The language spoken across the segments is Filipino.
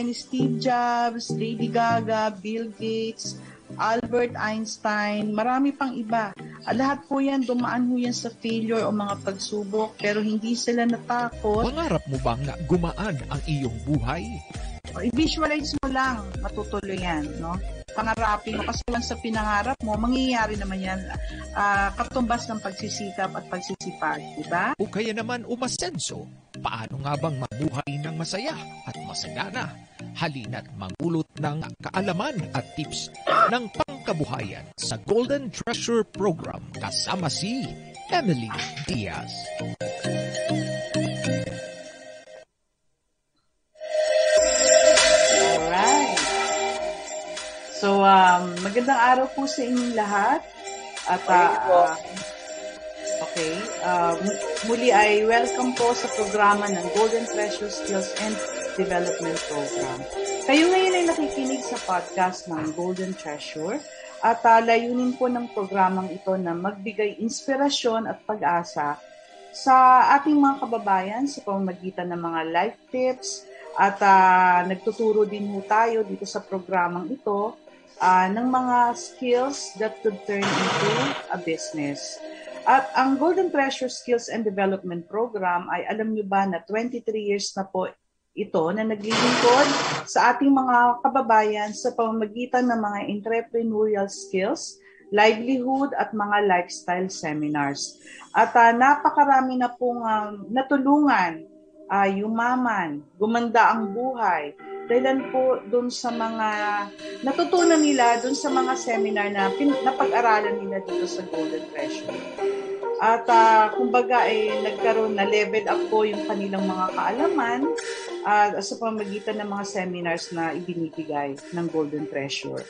gaya ni Steve Jobs, Lady Gaga, Bill Gates, Albert Einstein, marami pang iba. Ah, lahat po yan, dumaan ho yan sa failure o mga pagsubok, pero hindi sila natakot. Pangarap mo bang na gumaan ang iyong buhay? I-visualize mo lang, matutuloy yan, no? Pangarapin mo kasi lang sa pinangarap mo, mangyayari naman yan uh, katumbas ng pagsisikap at pagsisipag, di ba? O kaya naman umasenso, paano nga bang mabuhay ng masaya at masagana? Halina't mangulot ng kaalaman at tips ng pangkabuhayan sa Golden Treasure Program kasama si Emily Diaz. So, um, magandang araw po sa inyong lahat. At, uh, okay, uh, muli ay welcome po sa programa ng Golden Treasure Skills and Development Program. Kayo ngayon ay nakikinig sa podcast ng Golden Treasure at uh, layunin po ng programang ito na magbigay inspirasyon at pag-asa sa ating mga kababayan sa pamamagitan ng mga life tips at uh, nagtuturo din po tayo dito sa programang ito uh, ng mga skills that could turn into a business. At ang Golden Treasure Skills and Development Program ay alam niyo ba na 23 years na po ito na naglilingkod sa ating mga kababayan sa pamamagitan ng mga entrepreneurial skills, livelihood at mga lifestyle seminars. At uh, napakarami na pong uh, natulungan, uh, yumaman, gumanda ang buhay, dahilan po dun sa mga natutunan nila dun sa mga seminar na pin, napag-aralan nila dito sa Golden Treasure. At uh, kumbaga ay eh, nagkaroon na level up po yung kanilang mga kaalaman uh, sa pamagitan ng mga seminars na ibinibigay ng Golden Treasure.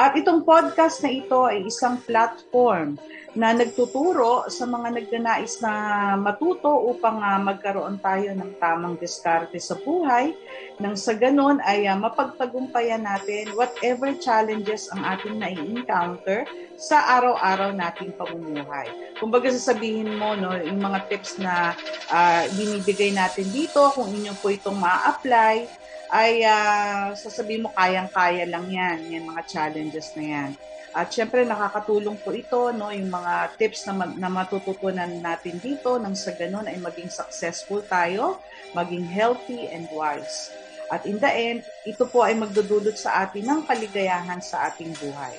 At itong podcast na ito ay isang platform na nagtuturo sa mga nagnanais na matuto upang uh, magkaroon tayo ng tamang diskarte sa buhay nang sa ganun ay uh, mapagtagumpayan natin whatever challenges ang ating nai-encounter sa araw-araw nating pamumuhay. Kumbaga sasabihin mo no, yung mga tips na uh, binibigay natin dito kung inyo po itong ma-apply ay uh, sasabihin mo kayang-kaya lang yan, yan mga challenges na yan. At syempre nakakatulong po ito no yung mga tips na, na matututunan natin dito nang sa ganun ay maging successful tayo, maging healthy and wise. At in the end, ito po ay magdudulot sa atin ng kaligayahan sa ating buhay.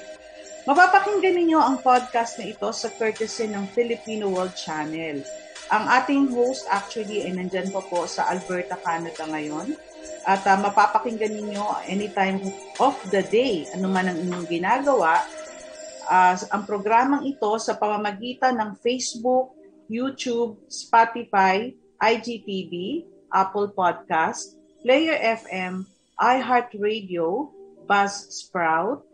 Mapapakinggan ninyo ang podcast na ito sa courtesy ng Filipino World Channel. Ang ating host actually ay nandyan po po sa Alberta, Canada ngayon. At uh, mapapakinggan ninyo anytime of the day, ano man ang inyong ginagawa, uh, ang programang ito sa pamamagitan ng Facebook, YouTube, Spotify, IGTV, Apple Podcast, Player FM, iHeartRadio, Buzzsprout,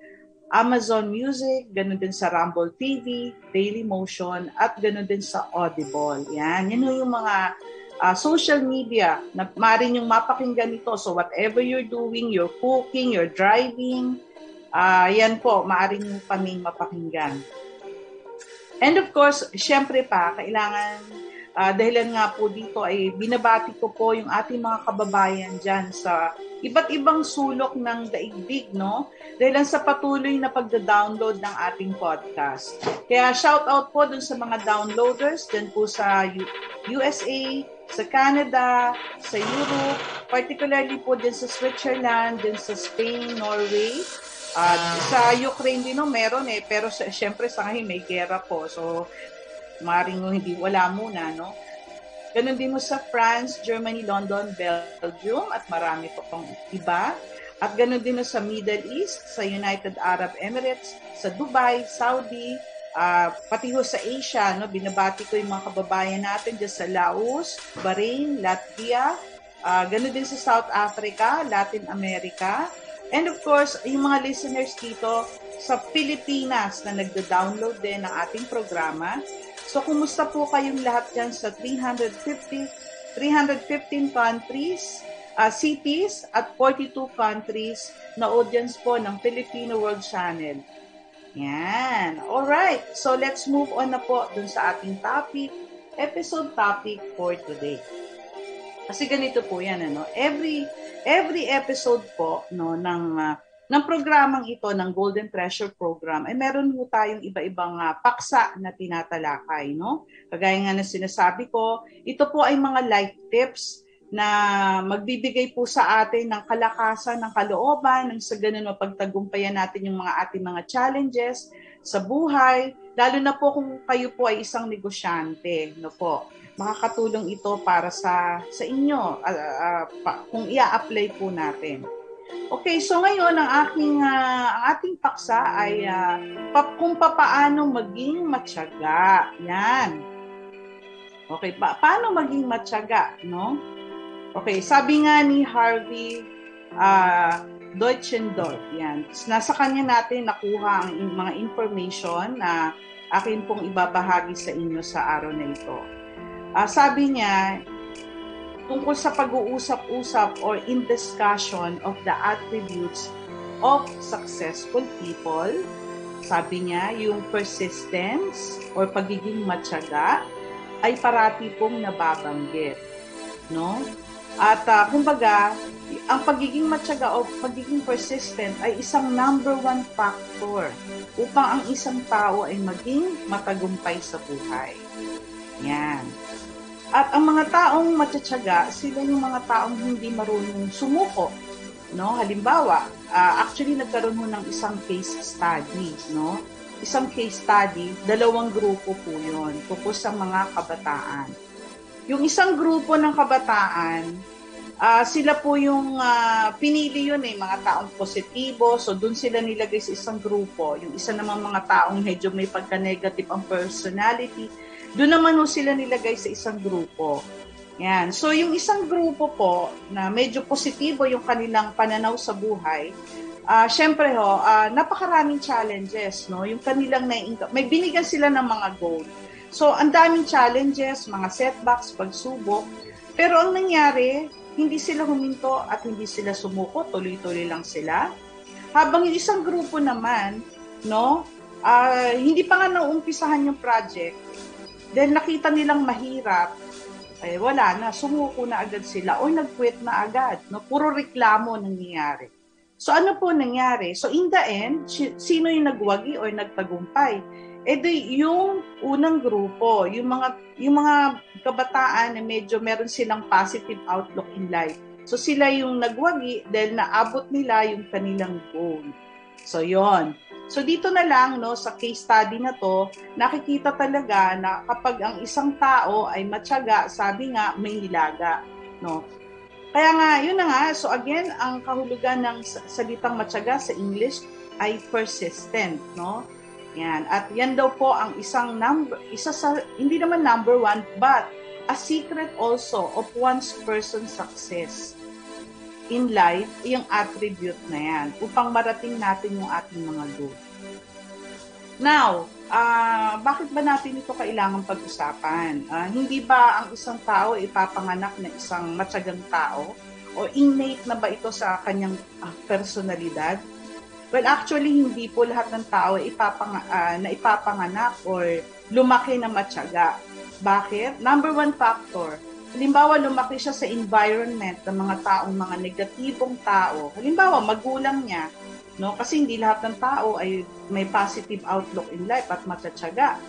Amazon Music, ganun din sa Rumble TV, Daily Motion, at ganun din sa Audible. Yan, yan yung mga uh, social media na maaaring yung mapakinggan ito. So whatever you're doing, you're cooking, you're driving, Uh, yan po, maaaring nyo kaming mapakinggan. And of course, syempre pa, kailangan, uh, dahilan nga po dito ay binabati ko po yung ating mga kababayan dyan sa iba't ibang sulok ng daigdig, no? Dahil sa patuloy na pagda-download ng ating podcast. Kaya shout out po dun sa mga downloaders dyan po sa USA, sa Canada, sa Europe, particularly po din sa Switzerland, din sa Spain, Norway, at uh, sa Ukraine din no, meron eh. Pero sa, syempre sa ngayon may gera po. So, maring hindi wala muna, no? Ganun din mo sa France, Germany, London, Belgium, at marami pa pang iba. At ganun din mo sa Middle East, sa United Arab Emirates, sa Dubai, Saudi, uh, pati ho sa Asia, no? binabati ko yung mga kababayan natin dyan sa Laos, Bahrain, Latvia, uh, ganun din sa South Africa, Latin America, And of course, yung mga listeners dito sa Pilipinas na nagda-download din ng ating programa. So, kumusta po kayong lahat dyan sa 350, 315 countries, uh, cities at 42 countries na audience po ng Filipino World Channel. Yan. Alright. So, let's move on na po dun sa ating topic, episode topic for today. Kasi ganito po 'yan ano. Every every episode po no ng uh, ng programang ito ng Golden Treasure Program ay meron po tayong iba-ibang uh, paksa na tinatalakay no. Kagaya nga ng sinasabi ko, ito po ay mga life tips na magbibigay po sa atin ng kalakasan, ng kalooban, ng sa ganun mapagtagumpayan natin yung mga ating mga challenges sa buhay, lalo na po kung kayo po ay isang negosyante, no po makakatulong ito para sa sa inyo uh, uh, pa, kung ia-apply po natin. Okay, so ngayon ang aking uh, ang ating paksa ay uh, pa, kung papaano maging matyaga. Yan. Okay, pa, paano maging matyaga, no? Okay, sabi nga ni Harvey uh, Deutschendorf, yan. Nasa kanya natin nakuha ang mga information na akin pong ibabahagi sa inyo sa araw na ito. Uh, sabi niya, tungkol sa pag-uusap-usap or in discussion of the attributes of successful people, sabi niya, yung persistence or pagiging matyaga ay parati pong nababanggit. No? At uh, kumbaga, ang pagiging matyaga o pagiging persistent ay isang number one factor upang ang isang tao ay maging matagumpay sa buhay. Yan. At ang mga taong matsatsaga, sila yung mga taong hindi marunong sumuko. No? Halimbawa, uh, actually nagkaroon mo ng isang case study, no? Isang case study, dalawang grupo po 'yon, tungkol sa mga kabataan. Yung isang grupo ng kabataan, uh, sila po yung uh, pinili yun eh, mga taong positibo. So, doon sila nilagay sa isang grupo. Yung isa naman mga taong medyo may pagka-negative ang personality doon naman ho sila nilagay sa isang grupo. Yan. So, yung isang grupo po na medyo positibo yung kanilang pananaw sa buhay, uh, syempre ho, uh, napakaraming challenges, no? Yung kanilang na may binigyan sila ng mga goal. So, ang daming challenges, mga setbacks, pagsubok. Pero ang nangyari, hindi sila huminto at hindi sila sumuko, tuloy-tuloy lang sila. Habang yung isang grupo naman, no, uh, hindi pa nga naumpisahan yung project, Then nakita nilang mahirap, eh wala na, sumuko na agad sila o nag-quit na agad. No? Puro reklamo nangyayari. So ano po nangyari? So in the end, sino yung nagwagi or nagtagumpay? Eh di, yung unang grupo, yung mga yung mga kabataan na medyo meron silang positive outlook in life. So sila yung nagwagi dahil naabot nila yung kanilang goal. So yon. So dito na lang no sa case study na to, nakikita talaga na kapag ang isang tao ay matyaga, sabi nga may hilaga, no. Kaya nga, yun na nga. So again, ang kahulugan ng salitang matyaga sa English ay persistent, no? Yan. At yan daw po ang isang number, isa sa, hindi naman number one, but a secret also of one's person success in life, yung attribute na yan, upang marating natin yung ating mga goal. Now, uh, bakit ba natin ito kailangan pag-usapan? Uh, hindi ba ang isang tao ipapanganak na isang matyagang tao? O innate na ba ito sa kanyang uh, personalidad? Well, actually, hindi po lahat ng tao ipapang, uh, na ipapanganak or lumaki na matyaga. Bakit? Number one factor, halimbawa lumaki siya sa environment ng mga taong mga negatibong tao, halimbawa magulang niya, no? Kasi hindi lahat ng tao ay may positive outlook in life at matsatsaga.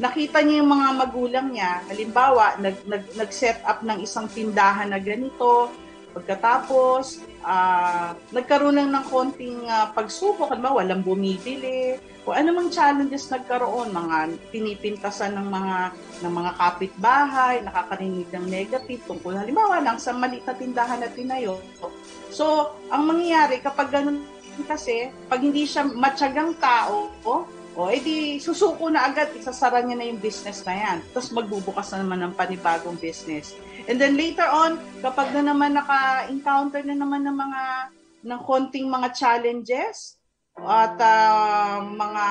Nakita niya yung mga magulang niya, halimbawa nag, nag, nag-set up ng isang tindahan na ganito, pagkatapos uh, nagkaroon lang ng konting uh, pagsubok, halimbawa walang bumibili, o ano mang challenges nagkaroon, mga pinipintasan ng mga ng mga kapitbahay, nakakarinig ng negative tungkol halimbawa lang sa maliit na tindahan na tinayo. So, ang mangyayari kapag ganun kasi, pag hindi siya matyagang tao, o edi susuko na agad, isasara niya na yung business na yan. Tapos magbubukas na naman ng panibagong business. And then later on, kapag na naman naka-encounter na naman ng mga ng konting mga challenges, at uh, mga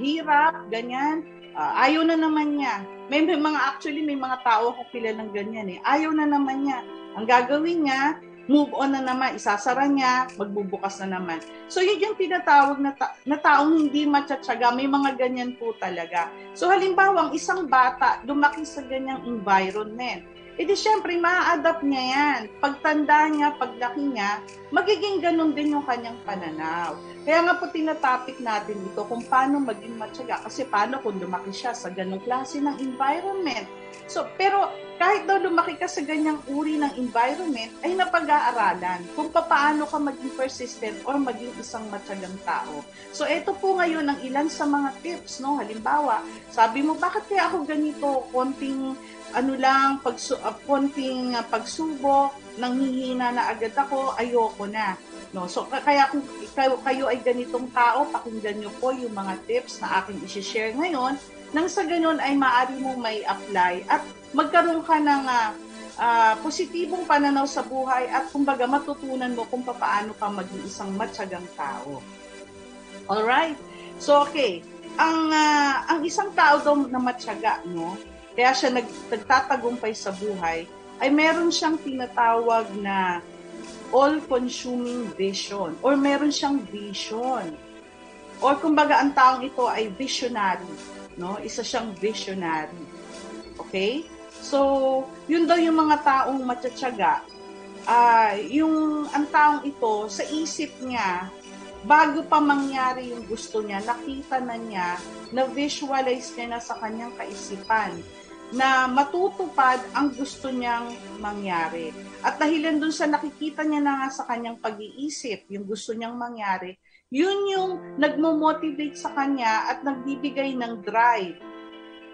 hirap, ganyan, uh, ayaw na naman niya. May, may mga actually may mga tao ko kilalang ganyan eh. Ayaw na naman niya. Ang gagawin niya, move on na naman, isasara niya, magbubukas na naman. So yun yung tinatawag na, ta- na taong hindi matsatsaga, may mga ganyan po talaga. So halimbawa, ang isang bata lumaki sa ganyang environment. Edi syempre, ma-adapt niya yan. Pagtanda niya, paglaki niya, magiging ganun din yung kanyang pananaw. Kaya nga po tinatopic natin ito kung paano maging matyaga. Kasi paano kung lumaki siya sa ganung klase ng environment. So, pero kahit daw lumaki ka sa ganyang uri ng environment, ay napag-aaralan kung paano ka maging persistent or maging isang matyagang tao. So, ito po ngayon ang ilan sa mga tips, no? Halimbawa, sabi mo, bakit kaya ako ganito? Konting ano lang, pag, uh, ah, konting uh, pagsubok, nanghihina na agad ako, ayoko na. No? So, kaya kung kayo, kayo ay ganitong tao, pakinggan nyo po yung mga tips na aking isi-share ngayon nang sa ganun ay maaari mong may apply at magkaroon ka ng uh, uh, positibong pananaw sa buhay at kumbaga matutunan mo kung paano ka maging isang matyagang tao. Alright? So, okay. Ang, uh, ang isang tao daw na matyaga, no? Kaya siya nag, nagtatagumpay sa buhay, ay meron siyang tinatawag na all-consuming vision or meron siyang vision. Or kumbaga ang taong ito ay visionary, no? Isa siyang visionary. Okay? So, yun daw yung mga taong matsatsaga. Uh, yung ang taong ito, sa isip niya, bago pa mangyari yung gusto niya, nakita na niya, na-visualize niya na sa kanyang kaisipan na matutupad ang gusto niyang mangyari. At dahilan dun sa nakikita niya na nga sa kanyang pag-iisip, yung gusto niyang mangyari, yun yung nagmo-motivate sa kanya at nagbibigay ng drive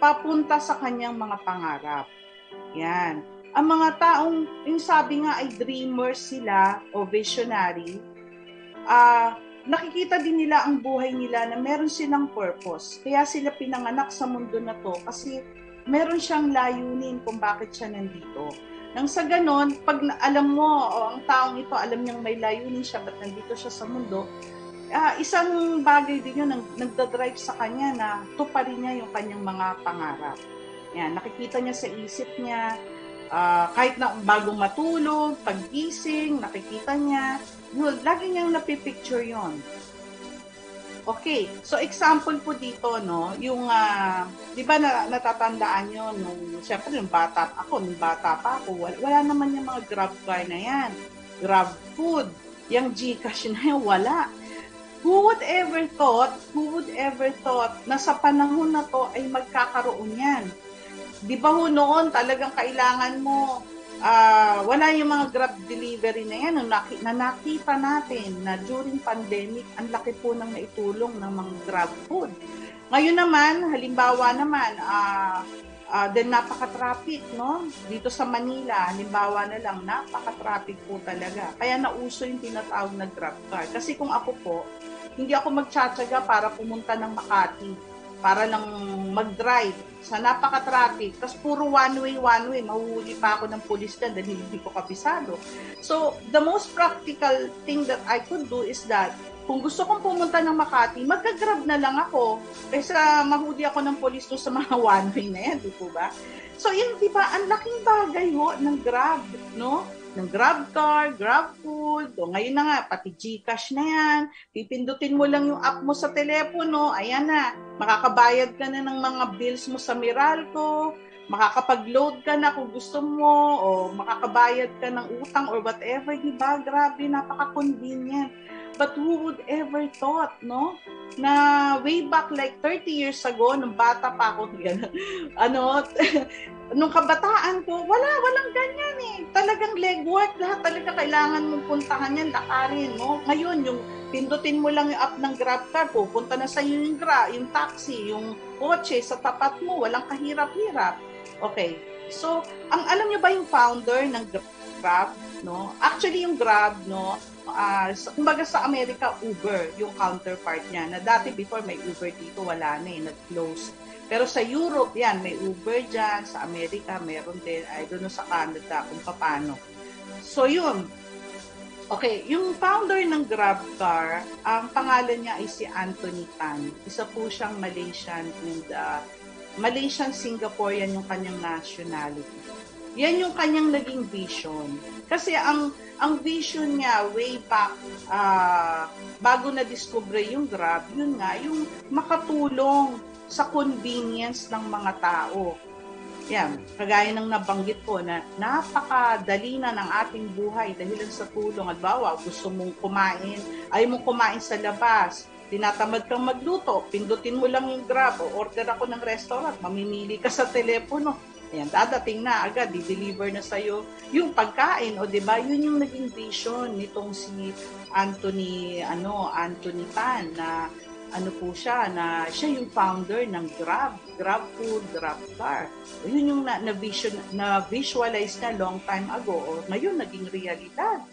papunta sa kanyang mga pangarap. Yan. Ang mga taong, yung sabi nga ay dreamers sila o visionary, uh, nakikita din nila ang buhay nila na meron silang purpose. Kaya sila pinanganak sa mundo na to kasi meron siyang layunin kung bakit siya nandito. Nang sa ganon, pag alam mo, o ang taong ito, alam niyang may layunin siya, ba't nandito siya sa mundo, uh, isang bagay din yun, nag, nagdadrive sa kanya na tuparin niya yung kanyang mga pangarap. Yan, nakikita niya sa isip niya, uh, kahit na bagong matulog, pag-gising, nakikita niya, yun, lagi niyang napipicture yon Okay, so example po dito, no, yung, uh, di ba na, natatandaan nyo, nung, syempre, nung bata, ako, nung bata pa ako, wala, wala naman yung mga grab car na yan. Grab food, yung Gcash na yan, wala. Who would ever thought, who would ever thought na sa panahon na to ay magkakaroon yan? Di ba ho noon talagang kailangan mo uh, wala yung mga grab delivery na yan na nakita natin na during pandemic, ang laki po ng naitulong ng mga grab food. Ngayon naman, halimbawa naman, uh, uh, then napaka-traffic, no? Dito sa Manila, halimbawa na lang, napaka-traffic po talaga. Kaya nauso yung tinatawag na grab car. Kasi kung ako po, hindi ako magtsatsaga para pumunta ng Makati para lang mag-drive sa napaka-traffic. Tapos puro one-way, one-way. Mahuhuli pa ako ng pulis dyan dahil hindi ko kabisado. So, the most practical thing that I could do is that kung gusto kong pumunta ng Makati, magka-grab na lang ako. Kaysa mahuli ako ng pulis sa mga one-way na yan, di ba? So, yun, di ba, ang laking bagay ho ng grab, no? Ng grab car, grab food, o ngayon na nga, pati Gcash na yan, pipindutin mo lang yung app mo sa telepono, ayan na, makakabayad ka na ng mga bills mo sa Meralco, makakapag-load ka na kung gusto mo, o makakabayad ka ng utang or whatever, di ba? Grabe, napaka-convenient. But who would ever thought, no? Na way back like 30 years ago, nung bata pa ako, ano, nung kabataan ko, wala, walang ganyan eh. Talagang legwork, lahat talaga kailangan mong puntahan yan, lakarin, no? Ngayon, yung pindutin mo lang yung app ng GrabCar, pupunta na sa yung gra, yung taxi, yung kotse sa tapat mo, walang kahirap-hirap. Okay. So, ang alam niyo ba yung founder ng Grab, no? Actually yung Grab, no, uh, kumbaga sa Amerika, Uber, yung counterpart niya. Na dati before may Uber dito, wala na eh, nag-close pero sa Europe, yan, may Uber dyan. Sa Amerika, meron din. I don't know sa Canada kung paano. So, yun. Okay, yung founder ng GrabCar, ang pangalan niya ay si Anthony Tan. Isa po siyang Malaysian and uh, Malaysian Singaporean yung kanyang nationality. Yan yung kanyang naging vision. Kasi ang ang vision niya way back uh, bago na discover yung Grab, yun nga yung makatulong sa convenience ng mga tao. yan, kagaya ng nabanggit ko na napakadali na ng ating buhay dahil sa tulong. At bawa, gusto mong kumain, ay mong kumain sa labas, tinatamad kang magluto, pindutin mo lang yung grab o order ako ng restaurant, mamimili ka sa telepono. Ayan, dadating na agad, di-deliver na sa'yo yung pagkain, o 'di ba? Yun yung naging vision nitong si Anthony ano, Anthony Tan na ano po siya na siya yung founder ng Grab, Grab Food, Grab Car. Yun yung na, na vision na visualize na long time ago o ngayon naging realidad.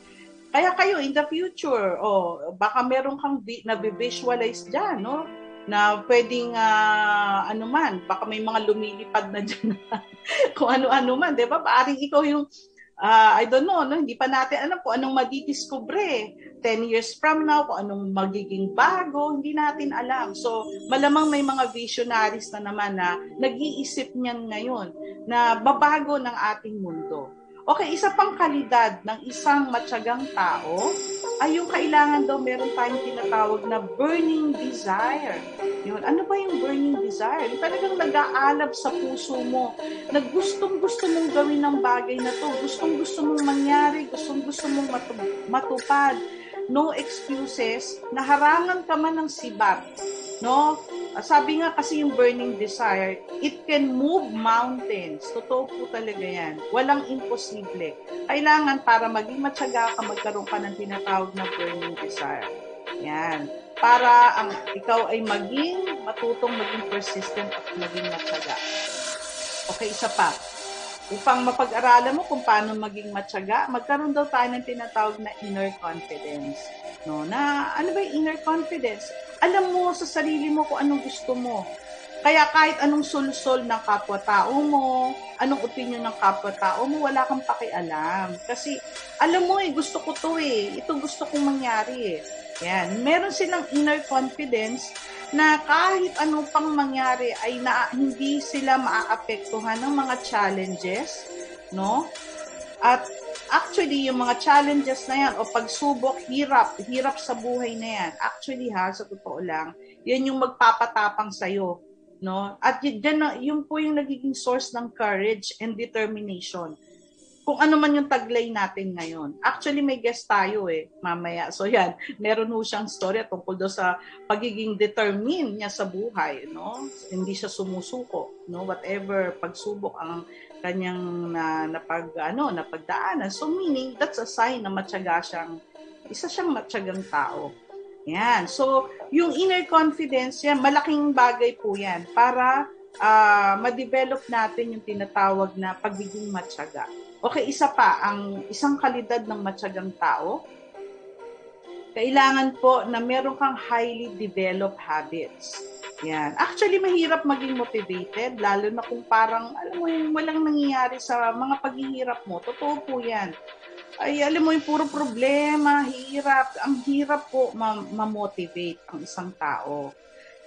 Kaya kayo in the future, oh, baka meron kang vi- na visualize diyan, no? Na pwedeng uh, ano man, baka may mga lumilipad na dyan kung ano-ano man, di ba? Paaring ikaw yung, uh, I don't know, no? hindi pa natin alam kung anong madidiscover 10 years from now, kung anong magiging bago, hindi natin alam. So, malamang may mga visionaries na naman na nag-iisip niyan ngayon na babago ng ating mundo. Okay, isa pang kalidad ng isang matyagang tao ay yung kailangan daw meron tayong tinatawag na burning desire. Yun. Ano ba yung burning desire? Yung talagang nag-aalab sa puso mo, na gustong gusto mong gawin ng bagay na to, gustong gusto mong mangyari, gustong gusto mong matupad. No excuses, naharangan ka man ng sibat. No? Sabi nga kasi yung burning desire, it can move mountains. Totoo po talaga yan. Walang imposible. Kailangan para maging matyaga ka, magkaroon ka ng tinatawag na burning desire. Yan. Para ang ikaw ay maging matutong maging persistent at maging matyaga. Okay, isa pa. Upang mapag-aralan mo kung paano maging matyaga, magkaroon daw tayo ng tinatawag na inner confidence. No, na ano ba yung inner confidence? Alam mo sa sarili mo kung anong gusto mo. Kaya kahit anong sulsol ng kapwa-tao mo, anong opinion ng kapwa-tao mo, wala kang pakialam. Kasi alam mo eh, gusto ko to eh. Ito gusto kong mangyari eh. Yan. Meron silang inner confidence na kahit anong pang mangyari ay na, hindi sila maaapektuhan ng mga challenges, no? At Actually, yung mga challenges na yan o pagsubok, hirap, hirap sa buhay na yan. Actually ha, sa totoo lang, yan yung magpapatapang sa'yo. No? At yan, yun po yung nagiging source ng courage and determination. Kung ano man yung taglay natin ngayon. Actually, may guest tayo eh, mamaya. So yan, meron ho siyang story tungkol do sa pagiging determined niya sa buhay. No? Hindi siya sumusuko. No? Whatever pagsubok ang kanyang na napag ano napagdaanan. So meaning that's a sign na matyaga siyang isa siyang matyagang tao. Yan. So yung inner confidence yan malaking bagay po yan para uh, ma-develop natin yung tinatawag na pagiging matyaga. Okay isa pa ang isang kalidad ng matyagang tao kailangan po na meron kang highly developed habits yan. Actually, mahirap maging motivated, lalo na kung parang, alam mo yung walang nangyayari sa mga paghihirap mo. Totoo po yan. Ay, alam mo yung puro problema, hirap. Ang hirap po ma-motivate ang isang tao.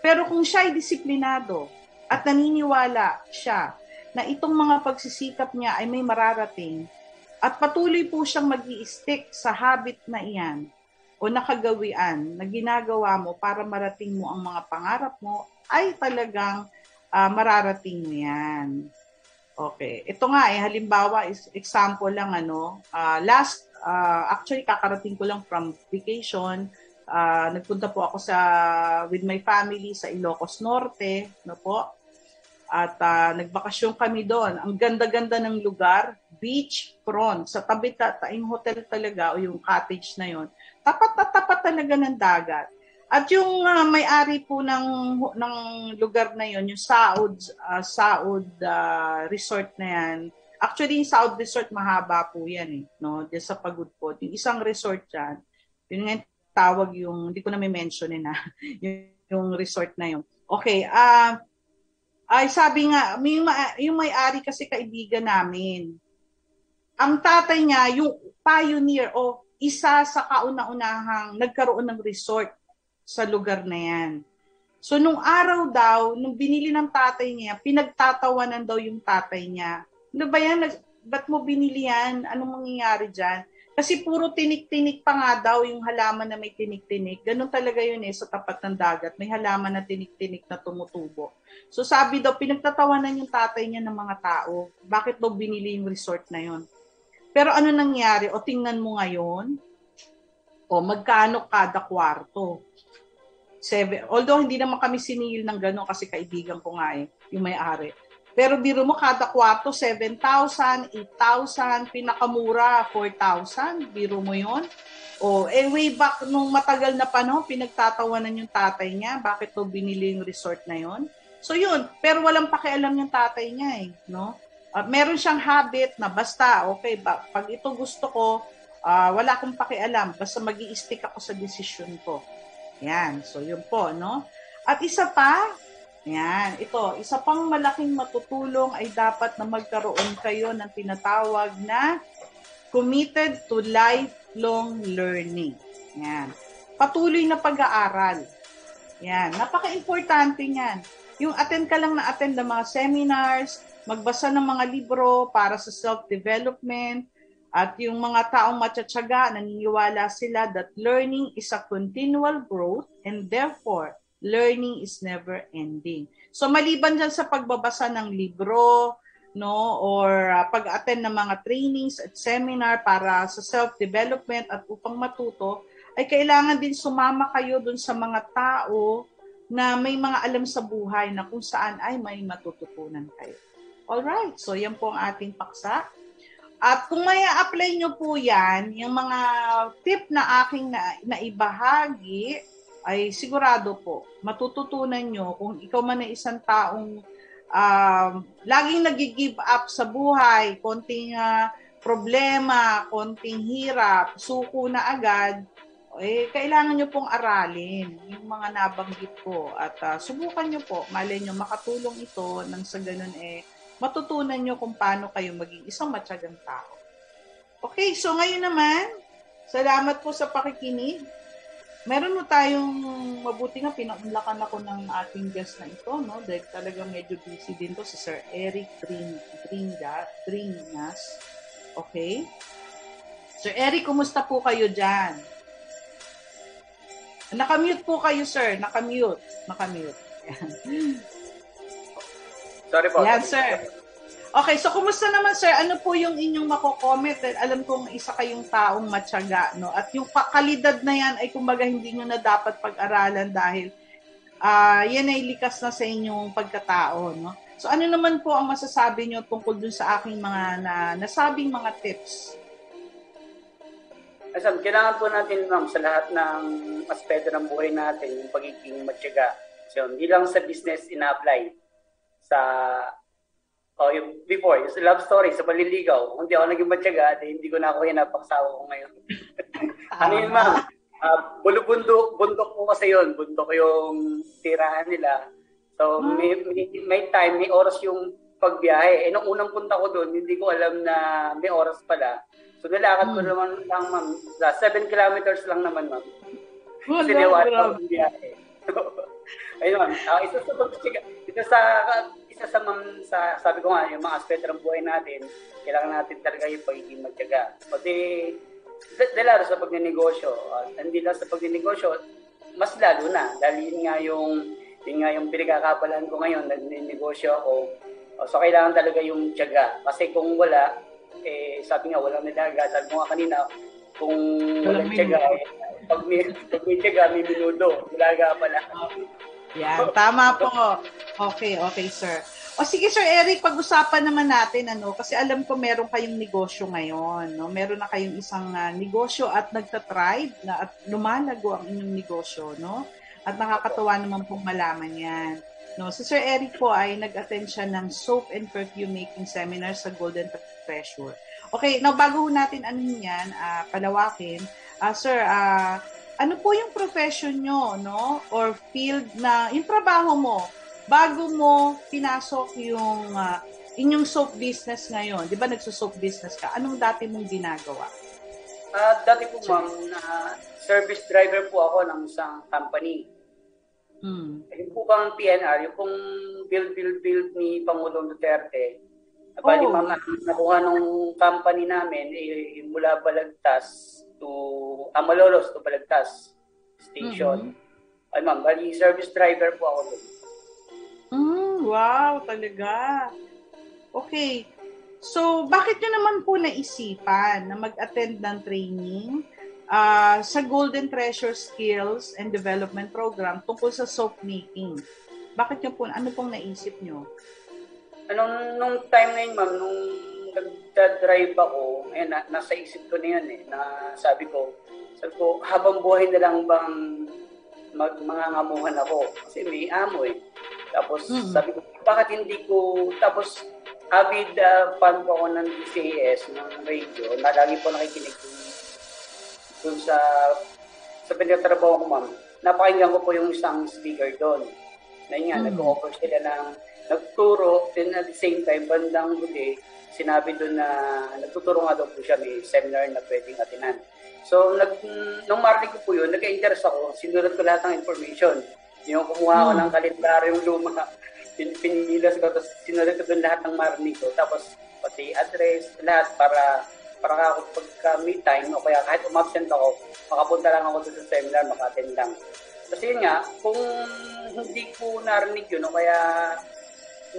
Pero kung siya ay disiplinado at naniniwala siya na itong mga pagsisikap niya ay may mararating at patuloy po siyang mag stick sa habit na iyan, o nakagawian na ginagawa mo para marating mo ang mga pangarap mo ay talagang uh, mararating mo yan. Okay. Ito nga eh, halimbawa, is, example lang ano, uh, last, uh, actually kakarating ko lang from vacation, uh, nagpunta po ako sa, with my family sa Ilocos Norte, no po, at uh, nagbakasyon kami doon. Ang ganda-ganda ng lugar, beach front, sa tabi ta, taing hotel talaga o yung cottage na yon tapat na tapat talaga ng dagat. At yung uh, may-ari po ng ng lugar na yon, yung Saud uh, Saud uh, Resort na yan. Actually, yung Saud Resort mahaba po yan eh, no? Diyan sa Pagudpod. Yung isang resort diyan, yun nga tawag yung hindi ko na may mention na yung, yung resort na yon. Okay, ah uh, ay sabi nga, may, yung may-ari kasi kaibigan namin. Ang tatay niya, yung pioneer o isa sa kauna-unahang nagkaroon ng resort sa lugar na yan. So, nung araw daw, nung binili ng tatay niya, pinagtatawanan daw yung tatay niya. Ano ba yan? Ba't mo binili yan? Anong mangyayari dyan? Kasi puro tinik-tinik pa nga daw yung halaman na may tinik-tinik. Ganun talaga yun eh sa tapat ng dagat. May halaman na tinik-tinik na tumutubo. So sabi daw, pinagtatawanan yung tatay niya ng mga tao. Bakit daw binili yung resort na yun? Pero ano nangyari? O tingnan mo ngayon, o magkano kada kwarto? Seven, although hindi naman kami siningil ng gano'n kasi kaibigan ko nga eh, yung may-ari. Pero biro mo, kada kwarto, 7,000, 8,000, pinakamura, 4,000. Biro mo yon O, eh, way back nung matagal na panahon, pinagtatawanan yung tatay niya. Bakit to binili yung resort na yon So, yun. Pero walang pakialam yung tatay niya eh. No? Uh, meron siyang habit na basta, okay, ba, pag ito gusto ko, uh, wala akong pakialam. Basta mag stick ako sa decision ko. Yan. So, yun po, no? At isa pa, yan, ito, isa pang malaking matutulong ay dapat na magkaroon kayo ng tinatawag na committed to lifelong learning. Yan. Patuloy na pag-aaral. Yan, napaka-importante niyan. Yung attend ka lang na attend ng mga seminars, magbasa ng mga libro para sa self-development, at yung mga taong matsatsaga, naniniwala sila that learning is a continual growth and therefore learning is never ending. So maliban dyan sa pagbabasa ng libro, no, or uh, pag-attend ng mga trainings at seminar para sa self-development at upang matuto, ay kailangan din sumama kayo dun sa mga tao na may mga alam sa buhay na kung saan ay may matututunan kayo. All right, so yan po ang ating paksa. At kung may apply nyo po yan, yung mga tip na aking na, naibahagi, ay sigurado po, matututunan nyo kung ikaw man ay isang taong uh, laging nag-give up sa buhay, konting uh, problema, konting hirap, suko na agad, eh, kailangan nyo pong aralin yung mga nabanggit ko at uh, subukan nyo po, malay nyo makatulong ito nang sa ganun eh, matutunan nyo kung paano kayo maging isang matyagang tao. Okay, so ngayon naman, salamat po sa pakikinig meron mo tayong mabuti nga pinaunlakan ako ng ating guest na ito, no? Dahil talaga medyo busy din to si Sir Eric Dring, Dringa, Dringas. Okay? Sir Eric, kumusta po kayo dyan? Nakamute po kayo, sir. Nakamute. Nakamute. Sorry po. Yan, sir. Okay, so kumusta naman sir? Ano po yung inyong mako-comment? Alam kong isa kayong taong matyaga, no? At yung kalidad na yan ay kumbaga hindi nyo na dapat pag-aralan dahil uh, yan ay likas na sa inyong pagkatao, no? So ano naman po ang masasabi nyo tungkol dun sa aking mga na, nasabing mga tips? Asam, kailangan po natin, ma'am, sa lahat ng aspeto ng buhay natin, yung pagiging matyaga. So, hindi lang sa business ina-apply sa Oh, yung before, yung love story sa paliligaw. Kung di ako naging matyaga, di, hindi ko na ako hinapaksawa ko ngayon. ano yun, ma'am? Uh, bulubundok, bundok po kasi yun. Bundok yung tirahan nila. So, hmm. may, may, may time, may oras yung pagbiyahe. Eh, nung unang punta ko doon, hindi ko alam na may oras pala. So, nilakad ko hmm. naman lang, ma'am. 7 kilometers lang naman, ma'am. Kasi niwala ko yung biyahe. ayun, ma'am. Uh, isa sa pagsiga, isa sa isa sa, mam, sa sabi ko nga, yung mga aspeto ng buhay natin, kailangan natin talaga yung pagiging magtyaga. Pati, dahil sa pagnenegosyo, uh, hindi lang sa pagnenegosyo, mas lalo na, dahil yun nga yung, yun nga yung pinagkakapalan ko ngayon, nagnenegosyo ako, uh, so kailangan talaga yung tiyaga. Kasi kung wala, eh, sabi nga, walang nilaga. Sabi ko nga kanina, kung walang tiyaga, eh, pag may, pag may tiyaga, may minudo. Nilaga pala. Yan, tama po. Okay, okay, sir. O sige, Sir Eric, pag-usapan naman natin, ano, kasi alam ko meron kayong negosyo ngayon, no? Meron na kayong isang uh, negosyo at nagtatribe na at lumalago ang inyong negosyo, no? At nakakatuwa naman pong malaman yan. No, si Sir Eric po ay nag-attend siya ng soap and perfume making seminar sa Golden Treasure. Okay, now bago natin ano yan, uh, palawakin, uh, Sir, uh, ano po yung profession nyo, no? Or field na, yung trabaho mo, bago mo pinasok yung uh, inyong soap business ngayon, di ba nagso-soap business ka, anong dati mong ginagawa? Uh, dati po ma'am, uh, service driver po ako ng isang company. Hmm. Yung po bang PNR, yung pong build, build, build ni Pangulong Duterte, Bali, oh. ma'am, nakuha nung company namin, eh, mula Balagtas to Amalolos to Balagtas station. Mm-hmm. Ay, ma'am, bali, service driver po ako doon. Mm, wow, talaga. Okay. So, bakit nyo naman po naisipan na mag-attend ng training uh, sa Golden Treasure Skills and Development Program tungkol sa soap making? Bakit nyo po, ano pong naisip nyo? Anong, nung time na yun, ma'am, nung nagda-drive ako, eh, na, nasa isip ko na yan eh, na sabi ko, sabi ko, habang buhay na lang bang mag, mangangamuhan ako? Kasi may amo eh. Tapos mm-hmm. sabi ko, bakit hindi ko, tapos avid uh, fan ko ako ng DCAS, ng radio, na lagi po nakikinig dun, sa sa pinatrabaho ko, ma'am. Napakinggan ko po yung isang speaker doon. Na nga, mm-hmm. nag-offer sila ng nagturo, then at the same time, bandang huli, sinabi doon na nagtuturo nga daw po siya, may seminar na pwedeng atinan. So, nag, nung marinig ko po yun, nag-interest ako, sinulat ko lahat ng information. Yung kumuha ko hmm. ng kalendaryong luma, pin, pinilas ko, tapos sinulat ko doon lahat ng marinig ko, tapos pati address, lahat para para ako pagka may time o kaya kahit umabsent ako, makapunta lang ako doon sa seminar, maka-attend lang. Kasi yun nga, kung hindi ko narinig yun o kaya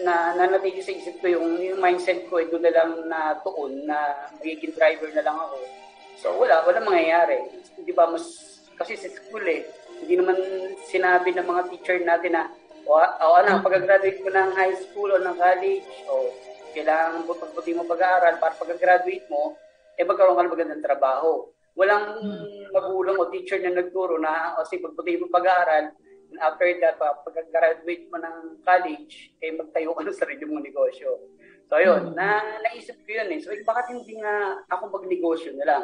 na nanatili sa isip ko yung, yung mindset ko, eh, doon na lang na tuon na magiging driver na lang ako. So wala, wala mangyayari. Di ba, mas, kasi sa school eh, hindi naman sinabi ng mga teacher natin na, o, o ano, pag-graduate mo ng high school o ng college, o kailangan pagputi mo pag-aaral para pag-graduate mo, eh magkaroon ka ng magandang trabaho. Walang hmm. magulang o teacher na nagturo na, o sige, pagputi mo pag-aaral, after that, pag-graduate mo ng college, eh magtayo ka ng sarili mong negosyo. So, yun, mm. na, naisip ko yun eh. So, eh, bakit hindi nga ako magnegosyo na lang?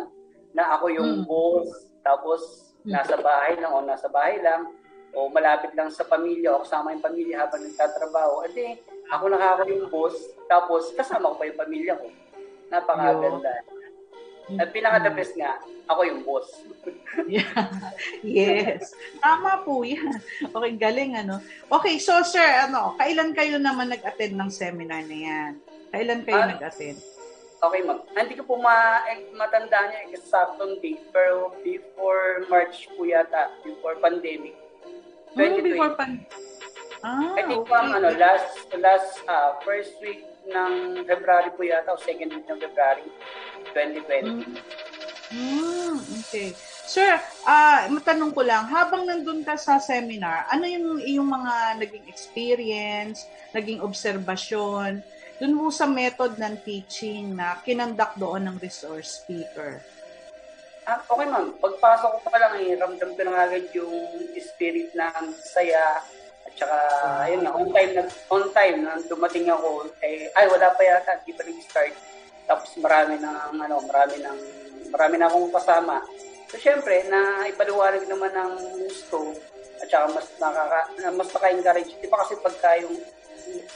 Na ako yung mm. boss, tapos mm. nasa bahay lang o nasa bahay lang, o malapit lang sa pamilya o kasama yung pamilya habang nagtatrabaho. At eh, ako nakaka yung boss, tapos kasama ko pa yung pamilya ko. Napakaganda. Yo. At pinaka-the best nga, ako yung boss. yeah. Yes. Tama po yan. Okay, galing ano. Okay, so sir, ano, kailan kayo naman nag-attend ng seminar na yan? Kailan kayo uh, nag-attend? Okay, ma'am. Hindi ko po ma eh, matanda niya exactong date, pero before March po yata, before pandemic. 2020. Oh, before pandemic. Ah, I think, okay. ma'am, ano, last, last, uh, first week ng February po yata, o second week ng February 2020. Mm, okay. Sir, uh, matanong ko lang, habang nandun ka sa seminar, ano yung iyong mga naging experience, naging obserbasyon, dun mo sa method ng teaching na kinandak doon ng resource speaker? Ah, okay ma'am, pagpasok ko pa lang eh, ramdam ko na agad yung spirit ng saya, Tsaka, ayun nga, on time, na, on time, na dumating ako, eh, ay, wala pa yata, di pa nag-start. Tapos marami na, ano, marami nang, marami na akong kasama. So, syempre, na ipaliwanag naman ng gusto, at saka mas nakaka, mas naka-encourage. Di ba kasi pagka yung,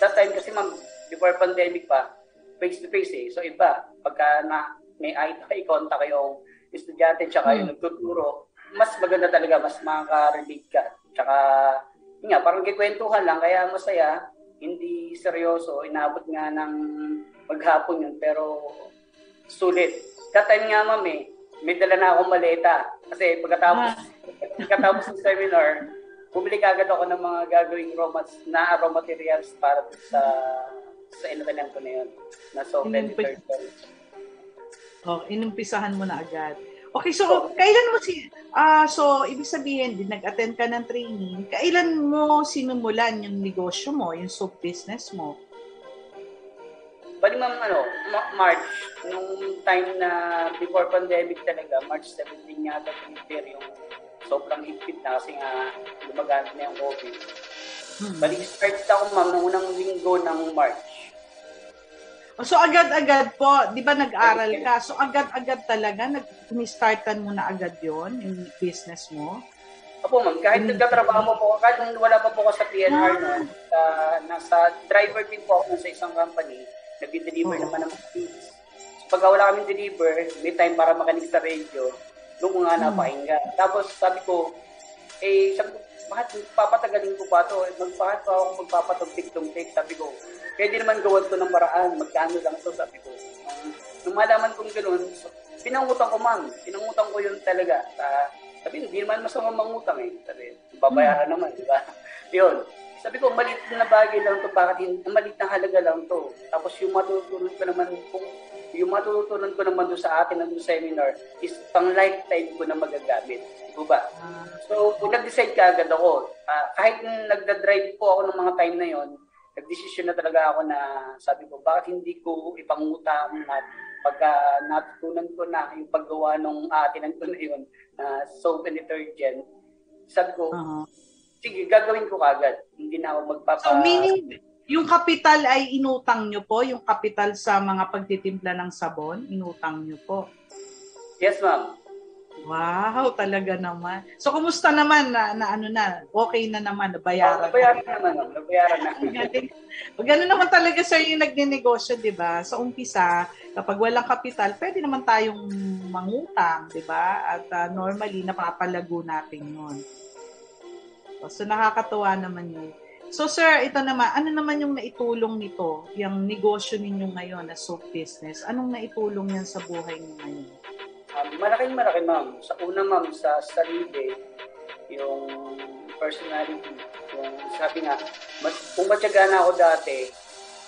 that time kasi ma'am, before pandemic pa, face-to-face eh. So, iba, pagka na, may eye-to-eye contact yung estudyante tsaka yung hmm. nagtuturo, mas maganda talaga, mas makaka-relate ka. Tsaka, nga, parang kikwentuhan lang, kaya masaya, hindi seryoso, inabot nga ng maghapon yun, pero sulit. That time nga, ma'am, eh, may dala na akong maleta. Kasi pagkatapos, ah. pagkatapos ng seminar, bumili kagad ako ng mga gagawing raw na raw materials para sa sa inatanan ko na yun. Na so, Inumpi- Oh, inumpisahan mo na agad. Okay, so kailan mo si ah uh, so ibig sabihin din nag-attend ka ng training, kailan mo sinumulan yung negosyo mo, yung soap business mo? Bali ma'am, ano, March, nung time na before pandemic talaga, March 17 yata pinipir yung sobrang higpit na kasi nga lumaganap na yung COVID. Hmm. Bali, start ako ma'am, nung unang linggo ng March. So agad-agad po, 'di ba nag-aral ka? So agad-agad talaga nag-startan mo na agad 'yon, yung business mo? Opo, ma'am. Kahit mm. nagtatrabaho mo po, kahit wala pa po ako sa PNR ah. noon, uh, nasa driver din po ako sa isang company, nag-deliver oh. naman ng feeds. So, pag wala kaming deliver, may time para makinig sa radio, ko nga hmm. napakinggan. Tapos sabi ko, Eh, sabi ko, bakit papatagalin ko pa to? Eh, Bakit pa ako magpapatugtik-tugtik? Sabi ko, pwede naman gawan to ng maraan. Magkano lang to? Sabi ko. Nung, nung malaman kong gano'n, so, pinangutang ko ma'am. Pinangutang ko yun talaga. Sa, sabi, hindi naman masama mangutang eh. Sabi, babayaran naman, di ba? yun. Sabi ko, malit na bagay lang to, bakit hindi, malit na halaga lang to. Tapos yung matutunan ko naman, kung yung matutunan ko naman doon sa atin ng seminar is pang lifetime ko na magagamit. Di ba? So, kung nag-decide ka agad ako, uh, kahit nagda-drive po ako ng mga time na yon, nag-decision na talaga ako na sabi ko, bakit hindi ko ipangutang na pagka natutunan ko na yung paggawa ng atin ko na yun, uh, soap and detergent, sabi ko, uh-huh sige, gagawin ko kagad. Hindi na ako magpapa... So, meaning, yung kapital ay inutang nyo po? Yung kapital sa mga pagtitimpla ng sabon, inutang nyo po? Yes, ma'am. Wow, talaga naman. So, kumusta naman na, na ano na, okay na naman, nabayaran? Oh, nabayaran na naman, nabayaran na. Ganun naman talaga, sir, yung nagnenegosyo, di ba? Sa umpisa, kapag walang kapital, pwede naman tayong mangutang, di ba? At uh, normally, napapalago natin yun. So, nakakatuwa naman yun. So, sir, ito naman, ano naman yung naitulong nito, yung negosyo ninyo ngayon na soap business? Anong naitulong yan sa buhay niyo ngayon? Um, malaking malaki, ma'am. Sa una, ma'am, sa sarili, yung personality, yung sabi nga, mas, kung matyaga na ako dati,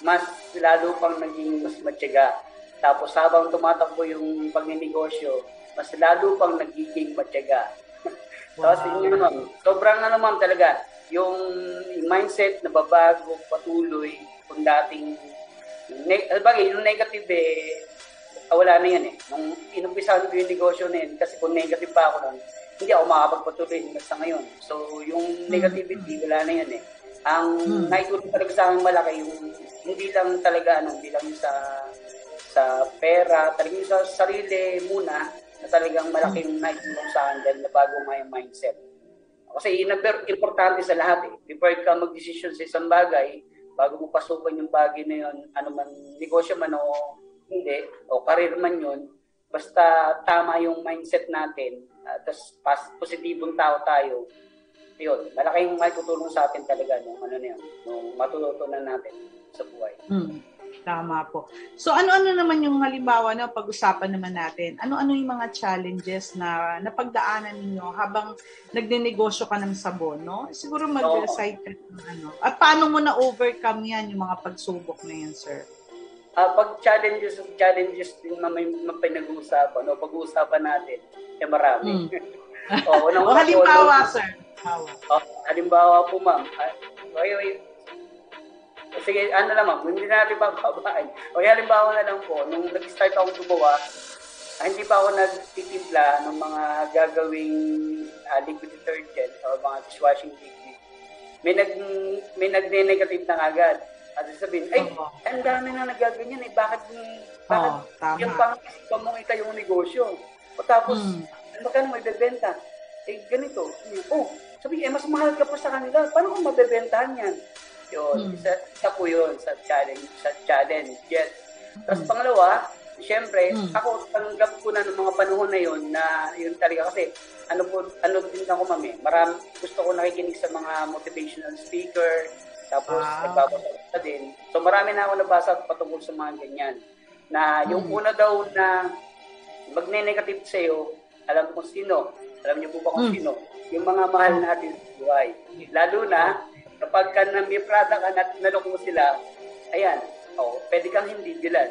mas lalo pang naging mas matyaga. Tapos habang tumatakbo yung pagninegosyo, mas lalo pang nagiging matyaga. Tapos wow. yun ma'am, sobrang ano ma'am talaga, yung mindset na babago, patuloy, kung dating, ne- bagay, yung negative eh, wala na yan eh. Nung inumpisahan ko yung negosyo na yun, kasi kung negative pa ako nun, hindi ako makapagpatuloy hanggang sa ngayon. So, yung hmm. negativity, wala na yan eh. Ang hmm. naitulong talaga sa akin malaki, yung hindi lang talaga, ano, hindi lang sa sa pera, talagang sa sarili muna, na talagang malaking naitulong sa akin dahil nabago nga yung mindset. Kasi importante sa lahat eh. Before ka mag-decision sa isang bagay, bago mo pasukan yung bagay na yun, ano man, negosyo man o hindi, o career man yun, basta tama yung mindset natin, uh, tapos positibong tao tayo, yun, malaking may tutulong sa atin talaga nung ano na yun, nung matutunan natin sa buhay. Mm. Tama po. So ano-ano naman yung halimbawa na pag-usapan naman natin? Ano-ano yung mga challenges na napagdaanan ninyo habang nagnenegosyo ka ng sabon, no? Siguro mag-recite ka ng ano. At paano mo na-overcome yan, yung mga pagsubok na yan, sir? Uh, pag challenges challenges din na may, may pinag-uusapan o pag-uusapan natin, eh marami. Mm. oh, o halimbawa, sir. Halimbawa. Oh, halimbawa po, ma'am. Ay, sige, ano naman, hindi na natin bababain. O halimbawa na lang po, nung nag-start ako gumawa, ah, hindi pa ako nagtitimpla ng mga gagawing uh, liquid detergent o mga dishwashing liquid. May nag may nagne-negative na agad. At sabihin, ay, oh. ang dami na nagaganyan eh. Bakit, bakit oh, yung pang-isipan mo ita yung negosyo? O tapos, hmm. magkano may bebenta? Eh, ganito. Oh, sabi, eh, mas mahal ka pa sa kanila. Paano kung mabebentahan yan? Yun, hmm. isa, isa po yun sa challenge, sa challenge. Yes. Tapos hmm. pangalawa, Siyempre, hmm. ako tanggap ko na ng mga panahon na yun na yun talaga kasi ano po ano din ako mami. Marami gusto ko nakikinig sa mga motivational speaker tapos ah. nagbabasa din. So marami na ako nabasa patungkol sa mga ganyan. Na yung hmm. una daw na magne-negative sa iyo, alam ko sino. Alam niyo po ba kung hmm. sino? Yung mga mahal natin sa buhay. Lalo na kapag ka na may product ka at nalok mo sila, ayan, oh, pwede kang hindi bilan.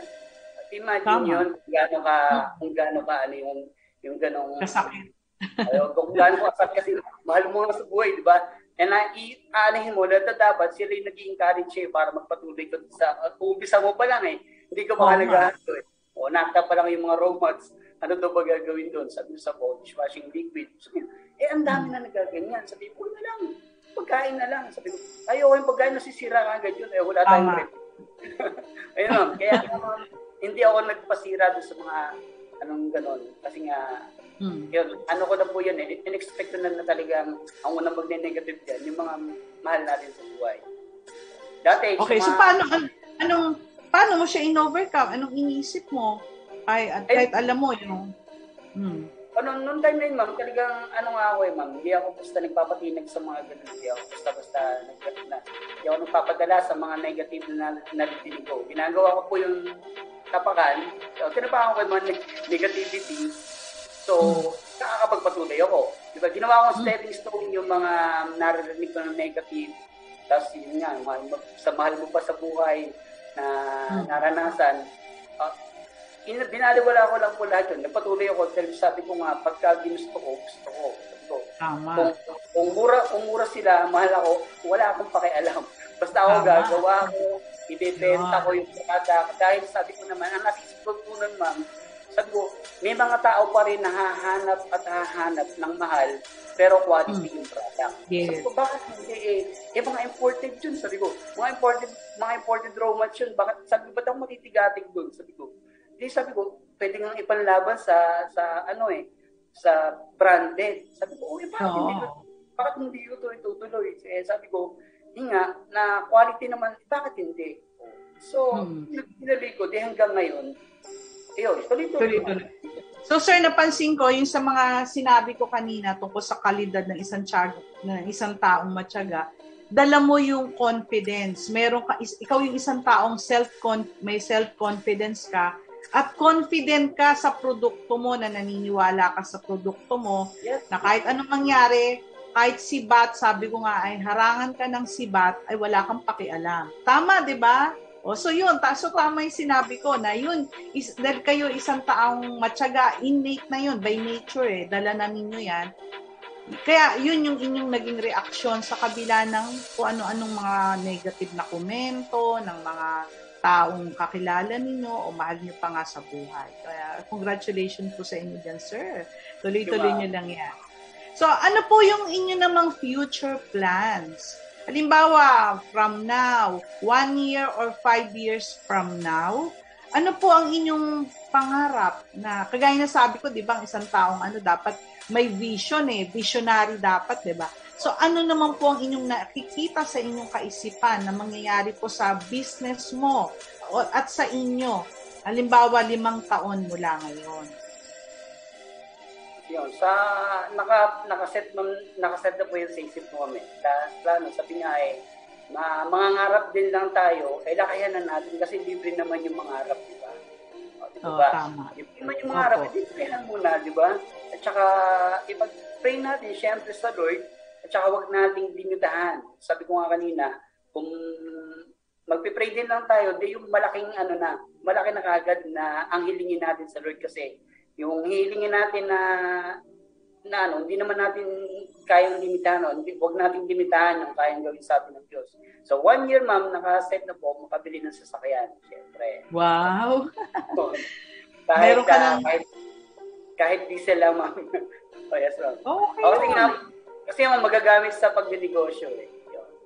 At imagine Tama. yun, kung gaano ka, hmm. kung gaano ka, ano yung, yung ganong... Kasakit. Ayaw, kung gaano ka kasi mahal mo nga sa buhay, di ba? And na i-aanihin mo na dapat sila yung nag-encourage eh para magpatuloy ka sa uh, umpisa mo pa lang eh. Hindi ka pa oh, naghahanto eh. O nakta pa lang yung mga robots. Ano daw ba gagawin doon? Sabi sa body washing liquid. Sabi, eh ang dami na nagaganyan. Sabi na lang pagkain na lang. Sabi ko, ayoko yung pagkain nasisira ka agad yun. Eh, wala tayong rep. Ayun, kaya um, hindi ako nagpasira doon sa mga anong ganon. Kasi nga, hmm. yun, ano ko na po yun eh, in-expect na, na talagang ang unang magne-negative dyan, yung mga mahal natin sa buhay. Dati, okay, mga, so paano, an, anong, paano mo siya in-overcome? Anong iniisip mo? Ay, at eh, kahit alam mo yung, hmm. Ano, noong time na yun, ma'am, talagang, ano nga ako eh, ma'am, hindi ako basta nagpapatinag sa mga ganun, hindi ako basta-basta, nag, na, hindi ako nagpapadala sa mga negative na narinig ko. Ginagawa ko po yung tapakan, so, tinapakan ko yung mga negativity, so, nakakapagpatuloy ako. Di ba, ginawa ko stepping stone yung mga naririnig ko ng negative, tapos yun nga, sa mahal mo pa sa buhay na hmm. naranasan, uh, binaliwala ko lang po lahat yun. Nagpatuloy ako dahil sabi ko nga, pagka ginusto ko, gusto ko. Ko Tama. Kung, kung, mura, kung mura sila, mahal ako, wala akong pakialam. Basta ako Tama. gagawa ko, ibebenta ko yung product. Dahil sabi ko naman, ang nasisip ko po nun, ma'am, sabi ko, may mga tao pa rin na hahanap at hahanap ng mahal, pero quality hmm. yung product. Yes. Sabi ko, bakit hindi eh? Eh, mga imported yun, sabi ko. Mga imported, mga imported raw yun. Bakit, sabi ko, ba't ako matitigatig doon? Sabi ko, di sabi ko, pwede nga ipanlaban sa, sa ano eh, sa branded. Sabi ko, uy, bakit oh. hindi bakit hindi ko ito itutuloy? Eh, sabi ko, nga, na quality naman, bakit hindi? So, hmm. pinali ko, di hanggang ngayon, yun, tuloy-tuloy. So sir, napansin ko yung sa mga sinabi ko kanina tungkol sa kalidad ng isang tiyaga, ng isang taong matyaga, dala mo yung confidence. Meron ka ikaw yung isang taong self may self-confidence ka at confident ka sa produkto mo na naniniwala ka sa produkto mo yes. na kahit anong mangyari, kahit sibat, sabi ko nga ay harangan ka ng sibat ay wala kang pakialam. Tama, 'di ba? O so yun, ta so tama yung sinabi ko na yun, is, dahil kayo isang taong matyaga, innate na yun, by nature eh, dala na ninyo yan. Kaya yun yung inyong naging reaksyon sa kabila ng kung ano-anong mga negative na komento, ng mga taong kakilala ninyo o mahal niyo pa nga sa buhay. Kaya congratulations po sa inyo dyan, sir. Tuloy-tuloy niyo lang yan. So, ano po yung inyo namang future plans? Halimbawa, from now, one year or five years from now, ano po ang inyong pangarap na, kagaya na sabi ko, di ba, isang taong ano, dapat may vision eh, visionary dapat, di ba? So ano naman po ang inyong nakikita sa inyong kaisipan na mangyayari po sa business mo at sa inyo? Halimbawa, limang taon mula ngayon. Yun, sa naka nakaset nakaset na po yung sa isip mo kami. Plano, sabi nga eh, ma, mga ngarap din lang tayo, eh lakayan na natin kasi libre naman yung mga harap, di ba? O, di ba? Oh, tama. Libre naman yung mga harap, libre muna, di ba? At saka, ipag-pray natin, syempre sa Lord, at saka wag nating dinutahan. Sabi ko nga kanina, kung magpe-pray din lang tayo, di yung malaking ano na, malaki na kagad na ang hilingin natin sa Lord kasi yung hilingin natin na na ano, hindi naman natin kayang limitahan, no? hindi, wag natin limitahan yung kayang gawin sa atin ng Diyos. So, one year, ma'am, naka-set na po, makabili ng sasakyan, syempre. Wow! so, kahit, Meron ka uh, kahit, kahit diesel lang, ma'am. oh, yes, ma'am. Okay. Okay, nga, kasi yung magagamit sa pagdinegosyo eh.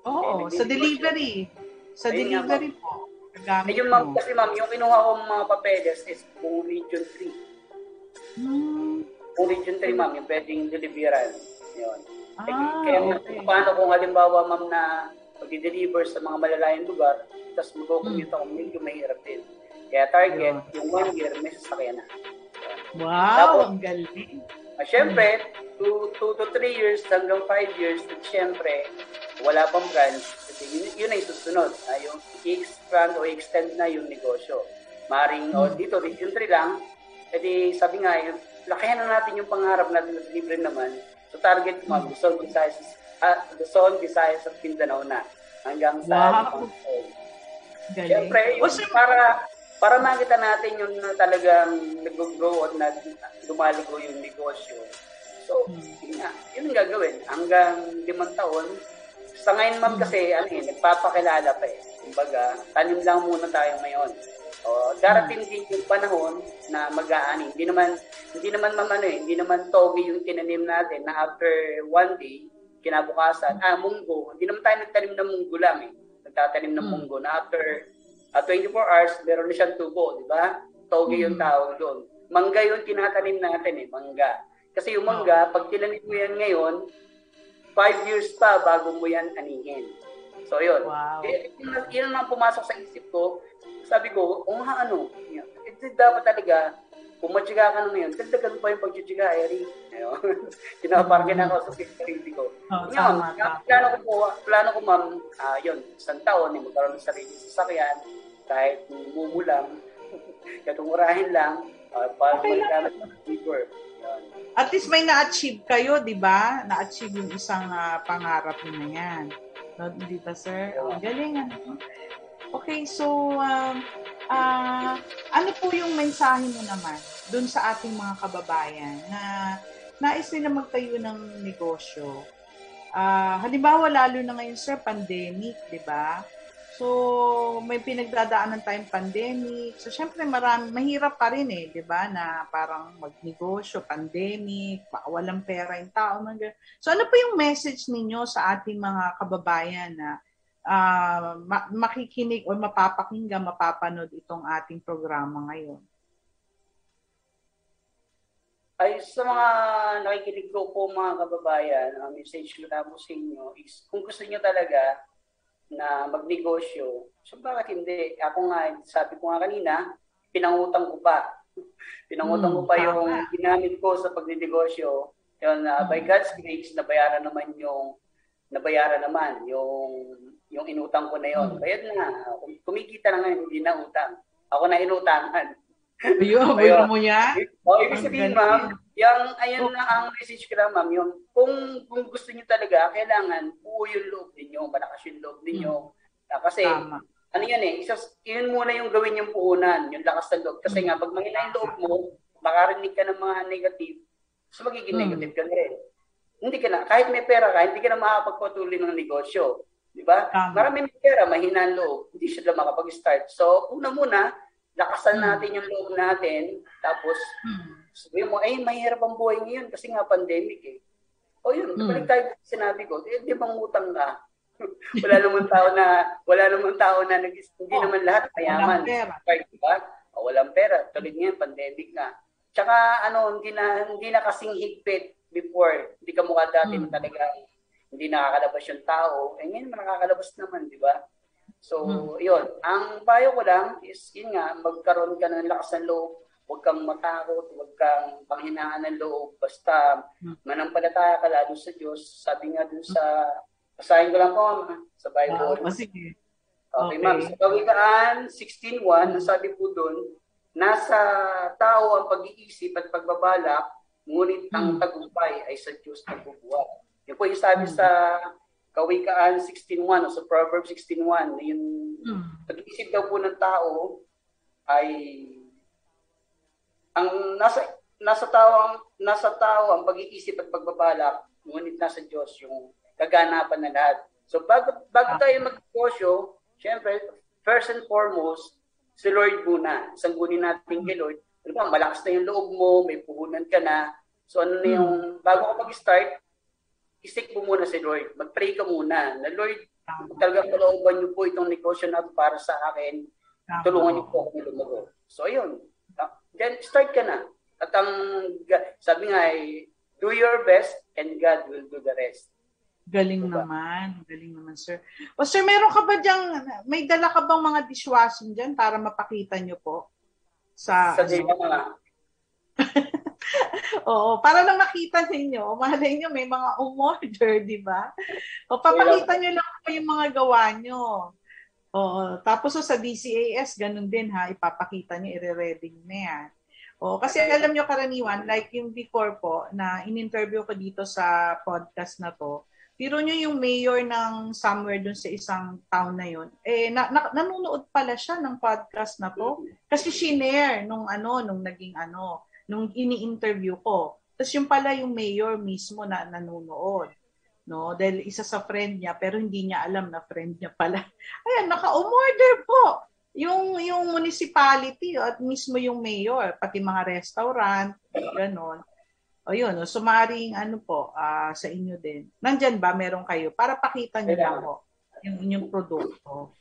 Oo, oh, sa delivery. Sa Ayun delivery nga, po. Gagamit yung, ma'am, kasi ma'am, yung kinuha ko mga papeles is kung Region 3. Hmm. Kung Region 3, ma'am, yung pwedeng deliveran. Yun. Ah, Kaya okay. paano kung halimbawa, ma'am, na pag-deliver sa mga malalayang lugar, tapos mag-commute ako, medyo mahirap din. Kaya target, yeah. yung one year, may sasakyan na. Wow, Tapos, ang galing. Uh, Siyempre, 2 to 3 years hanggang 5 years, at syempre, wala pang branch, kasi yun, yun ay susunod. Uh, yung i-expand o extend na yung negosyo. Maring, hmm. o dito, region 3 lang, edi sabi nga, yung, lakihan na natin yung pangarap natin na libre naman. So target mo, hmm. Luzon, Visayas, uh, Luzon, Visayas at Mindanao na. Hanggang sa wow. Siyempre, yung, para para makita natin yung talagang nag-grow at nag lumaligo yung negosyo. So, hmm. yun nga, yun ang gagawin. Hanggang limang taon, sa ngayon ma'am hmm. kasi, ano eh, nagpapakilala pa eh. Kumbaga, tanim lang muna tayo ngayon. O, darating din yung panahon na mag-aani. Hindi naman, hindi naman ma'am ano eh, hindi naman togi yung tinanim natin na after one day, kinabukasan, ah, munggo. Hindi naman tayo nagtanim ng munggo lang eh. Nagtatanim ng hmm. munggo na after at 24 hours, meron na siyang tubo, di ba? Toge yung mm. tawag doon. Mangga yung tinatanim natin eh, mangga. Kasi yung mangga, pag tinanim mo yan ngayon, 5 years pa bago mo yan anihin. So yun. Wow. Eh, yun, yun ang pumasok sa isip ko. Sabi ko, o nga ano, ito dapat talaga, kung matyaga ka na ngayon, dagdagan pa yung pagtsatsaga, Eri. Ayun. Kinaparkin ako sa sarili ko. Oh, Yun, plano ko po, plano ko ma'am, ah, yun, isang taon, eh, magkaroon ng sarili sa sasakyan, kahit mumulang, katungurahin lang, uh, para Okay lang. magkamit ng. Yun. At least may na-achieve kayo, di ba? Na-achieve yung isang ah, pangarap niyo na yan. No, di ba, sir? Ang galing, ano? Okay, so, um, ah, ano po yung mensahe mo naman dun sa ating mga kababayan na nais nila magtayo ng negosyo? Ah, halimbawa, lalo na ngayon, sir, pandemic, di ba? So, may pinagdadaanan tayong pandemic. So, syempre, marami, mahirap pa rin eh, di ba? Na parang magnegosyo, pandemic, pa- walang pera yung tao. ganun. So, ano po yung message ninyo sa ating mga kababayan na ah, ma- makikinig o mapapakinggan, mapapanood itong ating programa ngayon? Ay, sa mga nakikinig ko po mga kababayan, ang message ko na po sa inyo is kung gusto niyo talaga na magnegosyo, so bakit hindi? Ako nga, sabi ko nga kanina, pinangutang ko pa. pinangutang ko Hmm, pa tama. yung ginamit ko sa pagnegosyo. Yun, uh, by God's grace, nabayaran naman yung nabayaran naman yung yung inutang ko na yon. Hmm. Bayad na. Kum- Kumikita na ngayon, hindi na utang. Ako na inutangan. Ayun, ayun mo yan? O, ibig Ang sabihin, ma'am, yung, ayun na ang message ko lang, ma'am, yung, kung, kung gusto niyo talaga, kailangan buo yung loob ninyo, malakas yung loob ninyo. Ah, kasi, Tama. ano yan eh, isa, yun muna yung gawin yung puhunan, yung lakas ng loob. Kasi nga, pag mahina yung loob mo, makarinig ka ng mga negative, so magiging Mm. negative ka na rin. Hindi ka na, kahit may pera ka, hindi ka na makakapagpatuloy ng negosyo. Di ba? Tama. Marami may pera, mahina ang loob, hindi sila makapag-start. So, una muna, lakasan Mm. natin yung loob natin, tapos Hmm. sabihin mo, ay, mahirap ang buhay ngayon kasi nga pandemic eh. O yun, Mm. balik tayo sinabi ko, eh, di bang utang ka? wala naman tao na, wala naman tao na, nag, hindi Oh, naman lahat mayaman. Walang pera. Right, di ba? O, walang pera. Tulad ngayon, pandemic nga. Tsaka, ano, hindi na, hindi na kasing higpit before. Hindi ka mukha dati Mm. na talaga hindi nakakalabas yung tao. Eh, ngayon, nakakalabas naman, di ba? So, Mm. yun. Ang payo ko lang is, yun nga, magkaroon ka ng lakas ng loob. Huwag kang matakot, huwag kang panghinaan ng loob. Basta, Mm. manampalataya ka lalo sa Diyos. Sabi nga dun sa, basahin ko lang po, ma, sa Bible. Ah, sige. Okay, Okay. ma'am. Sa Kawikaan 16.1, ang sabi po doon, nasa tao ang pag-iisip at pagbabalak, ngunit ang Hmm. tagumpay ay sa Diyos nagbubuhat. Yun po yung sabi Hmm. sa Kawikaan 16.1 o sa Proverbs 16.1, na yung Hmm. pag-iisip daw po ng tao ay ang nasa nasa tao ang nasa tao ang pag-iisip at pagbabalak ngunit nasa Diyos yung kaganapan na lahat. So bago bago Ah. tayo magnegosyo, syempre first and foremost si Lord muna. Sanggunin natin kay Lord. Ano ba, malakas na yung loob mo, may puhunan ka na. So ano na yung bago ka mag-start, isik mo muna si Lord. Mag-pray ka muna na Lord, talagang kalooban niyo po itong negosyo na para sa akin tulungan niyo po ako lumago. So, ayun. Ah, Then, start ka na. At ang, sabi nga ay, do your best and God will do the rest. Galing Diba? naman. Galing naman, sir. O, sir, meron ka ba diyang, may dala ka bang mga dishwashing dyan para mapakita niyo po? Sa, Sa ano? Oo, para lang makita ninyo. Malay nyo, may mga umorder, di ba? O, papakita nyo lang po yung mga gawa nyo. Oo, tapos o, sa DCAS, ganun din ha, ipapakita nyo, ire-ready nyo na yan. Oo, kasi alam nyo karaniwan, like yung before po, na in-interview ko dito sa podcast na to, Biro nyo yung mayor ng somewhere dun sa isang town na yun, eh, na, na, nanonood pala siya ng podcast na to. Kasi shinare nung ano, nung naging ano, nung ini-interview ko. Tapos yung pala yung mayor mismo na nanonood. No? Dahil isa sa friend niya, pero hindi niya alam na friend niya pala. Ayan, naka-umorder po. Yung, yung municipality at mismo yung mayor, pati mga restaurant, ganon. O yun, o, sumaring ano po, ah, sa inyo din. Nandyan ba, meron kayo? Para pakita niyo lang po yung inyong produkto.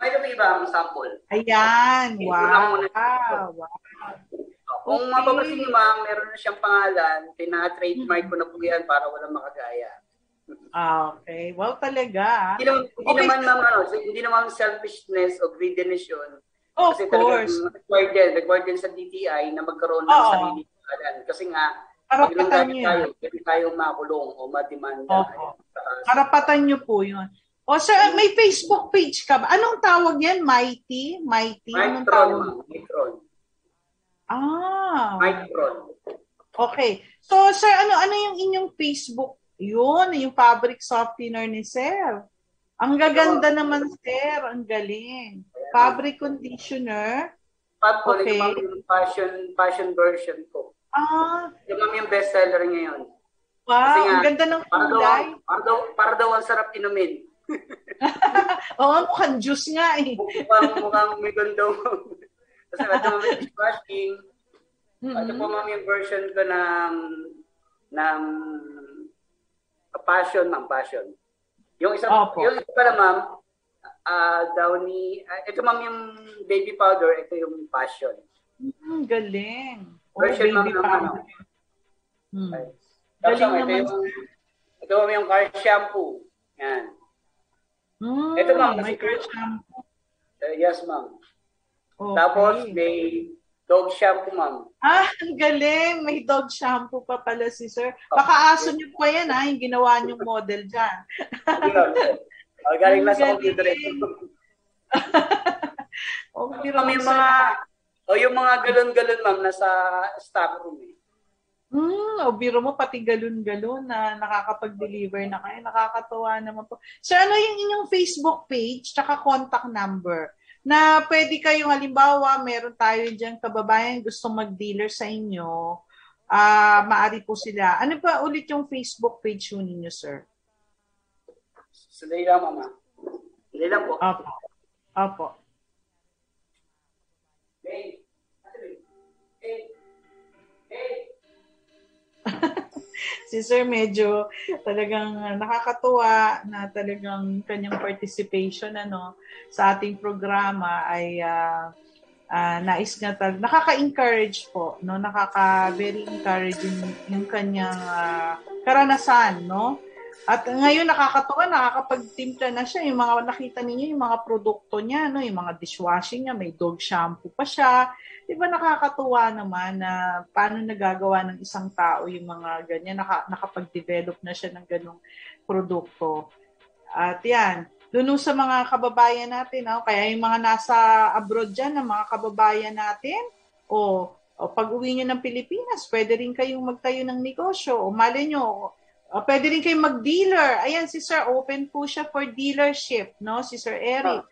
May kami iba ang sample. Ayan, Okay, wow. una muna. wow. Kung Okay. mapapansin niyo ma'am, meron na siyang pangalan, tina-trademark ko na po yan para walang makagaya. Ah, okay. Wow talaga. Hindi naman, hindi Okay. naman ma'am, ano, hindi naman selfishness o greediness yun. Of Kasi course. talagang required din, required din sa DTI na magkaroon ng Oo. sarili pangalan. Kasi nga, Karapatan nyo tayo, pwede tayo makulong o mademanda. Opo. Karapatan nyo po yun. O sir, may Facebook page ka ba? Anong tawag yan? Mighty? Mighty? Ma'am. Micron. Ah. Micron. Okay. So, sir, ano ano yung inyong Facebook? Yun, yung fabric softener ni sir. Ang gaganda naman, sir. Ang galing. Fabric conditioner. Ko, Okay. yung passion, passion version ko. Ah, Yung yung bestseller ngayon. wow. Kasi nga, Ang ganda ng Para daw, kulay. para daw, para daw ang sarap inumin. Oo, mukhang juice nga eh. Mukhang, mukhang may ganda. Kasi ito ma'am yung dishwashing. Po ma'am yung version ko ng ng passion, ma'am, passion. Yung isa, Opo. yung isa pala, ma'am, ah Downy, ah, ito ma'am yung baby powder, ito yung passion. Hmm, galing. Oh, Version ma'am baby ng ano. Hmm. Tapos Galing ma'am, ito naman. yung, ito ma'am yung car shampoo. Yan. Hmm, Ito, ma'am, may car shampoo. Uh, yes, ma'am. Okay. Tapos, may dog shampoo, ma'am. Ah, ang galing. May dog shampoo pa pala si sir. Baka aso niyo pa yan ha, yung ginawa niyong model dyan. Uh, galing na sa computer. galing. O, pero Ma'am, yung mga, o yung mga galon-galon, ma'am, nasa stock room eh. Hmm, o biro mo pati galon-galon na nakakapag-deliver na kayo. Nakakatuwa naman po. Sir, ano yung inyong Facebook page tsaka contact number? Na pwede kayong halimbawa, meron tayo dyan kababayan gusto mag-dealer sa inyo. Ah, maari po sila. Ano pa ulit yung Facebook page yun ninyo, sir? Lang, mama. Lang po. Opo. Opo. Hey. Hey. Hey. Si Sir medyo talagang nakakatuwa na talagang kanyang participation ano sa ating programa ay ah, ah, nais nga tal nakaka-encourage po no? Nakaka very encouraging yung kanyang ah, karanasan no at ngayon nakakatuwa nakakapagtimpla na siya. Yung mga nakita ninyo yung mga produkto niya no? Yung mga dishwashing niya may dog shampoo pa siya. Di ba nakakatuwa naman na paano nagagawa ng isang tao yung mga ganyan, naka, nakapag-develop na siya ng ganong produkto. At yan, doon sa mga kababayan natin, no? kaya yung mga nasa abroad dyan, ng mga kababayan natin, o, o pag uwi nyo ng Pilipinas, pwede rin kayong magtayo ng negosyo, o mali nyo, o, pwede rin kayong mag-dealer. Ayan, si Sir, open po siya for dealership, no? Si Sir Eric.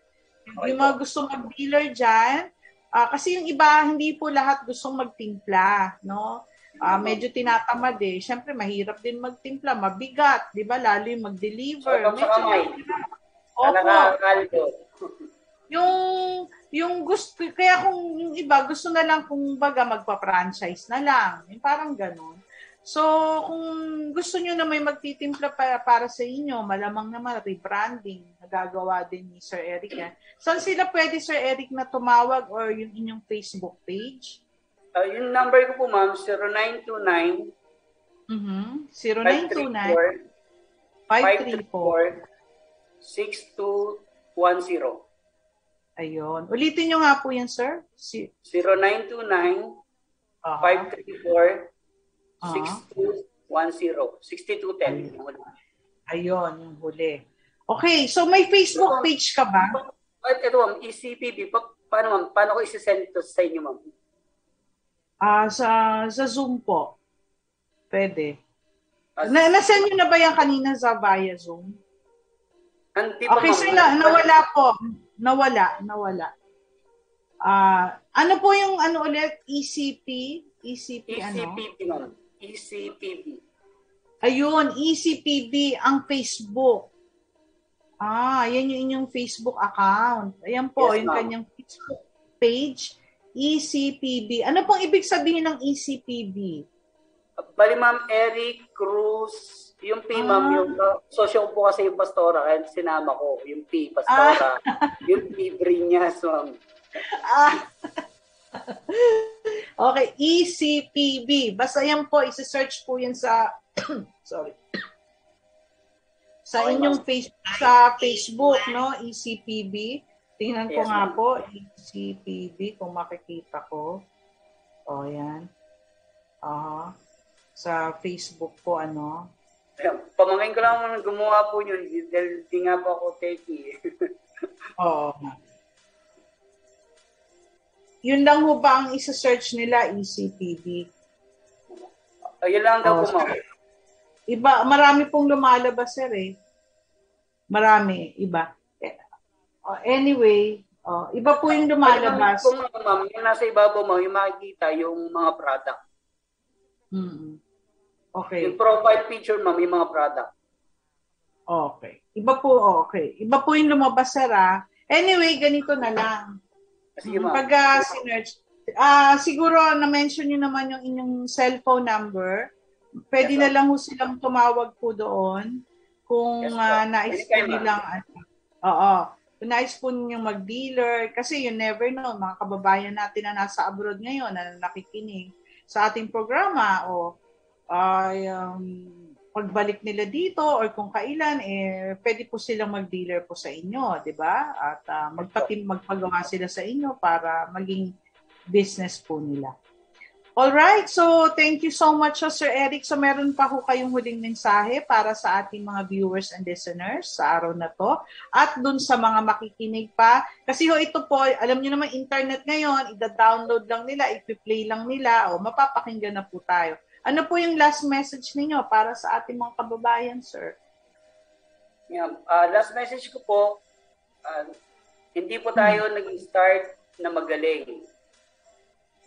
Yung mga gusto mag-dealer dyan, Ah, kasi yung iba, hindi po lahat gustong magtimpla, no? Ah, medyo tinatamad eh. Siyempre, mahirap din magtimpla, mabigat, di ba? Lalo yung mag-deliver. Sa Medyo mahirap. Opo. Yung, yung gusto, kaya kung yung iba, gusto na lang kung baga magpa-franchise na lang. Yung parang ganun. So, kung gusto nyo na may magtitimpla para, para sa inyo, malamang naman rebranding, nagagawa din ni Sir Eric yan. Saan sila pwede, Sir Eric, na tumawag or yung inyong Facebook page? Uh, yung number ko po, ma'am, 0929 Mhm. 0929 534 6210. Ayun. Ulitin nyo nga po yan, sir. Si, 0929 ah, 534 Ah. 6210. 6210. ayun, yung huli. Okay, so may Facebook page ka ba? At ito, ma'am, ECPB. Pa, paano, ma'am? Paano ko isi-send to sa inyo, ma'am? Ah, sa, sa Zoom po. Pwede. Ah, Na, nasend nyo na ba yan kanina sa via Zoom? Hindi pa, Okay, ma'am. na, nawala po. Nawala, nawala. Ah, ano po yung ano ulit? ECP? ECP ano? ECPB, ma'am. ECPB. Ayun, ECPB ang Facebook. Ah, yan yung inyong Facebook account. Ayan po, Yes, yung ma'am. kanyang Facebook page, ECPB. Ano pong ibig sabihin ng ECPB? Bali, ma'am, Eric Cruz. Yung P, ma'am, Ah. yung uh, sosyo po kasi yung pastora, kaya sinama ko. Yung P, pastora. yung P, Brinyas, ma'am. Ah. okay, ECPB. Basta yan po, isi-search po yan sa, sorry, sa inyong face, sa Facebook, no? ECPB. Tingnan ko Yes, nga po, HCPB, kung makikita ko. O, yan. Aha. Sa Facebook po, ano. Ayan, Pamangkin ko lang gumawa po yun dahil di nga po ako techie. Oo. nga. Yun lang ho ba ang isa-search nila, E ECPB? Ayun lang daw Oh, po, ma'am. Iba, marami pong lumalabas, sir, eh. Marami, iba. Oh, anyway, oh, iba po yung lumalabas. Kung ano, ma'am, yung nasa ibabaw mo, yung makikita yung mga product. Mm-mm. Okay. Yung profile picture, ma'am, yung mga product. Okay. Iba po, okay. Iba po yung lumabas, sir, ah. Anyway, ganito na lang. Sige, ma'am. Pag uh, sinerch, ah siguro na-mention nyo naman yung inyong cellphone number. Pwede Yes, na lang ho silang tumawag po doon kung Yes, ma'am. nais po nilang, ano, oo, kung nais po ninyong mag-dealer, kasi you never know, mga kababayan natin na nasa abroad ngayon na nakikinig sa ating programa o ay um, pagbalik nila dito or kung kailan, eh, pwede po silang mag-dealer po sa inyo, di ba? At ah, magpatim, magpagawa sila sa inyo para maging business po nila. Alright, so thank you so much, Sir Eric. So meron pa ho kayong huling mensahe para sa ating mga viewers and listeners sa araw na to. At dun sa mga makikinig pa. Kasi ho ito po, alam niyo naman internet ngayon, ida-download lang nila, i-play lang nila, o mapapakinggan na po tayo. Ano po yung last message ninyo para sa ating mga kababayan, sir? Yeah. Ah, last message ko po, ah, hindi po tayo nag-start na magaling.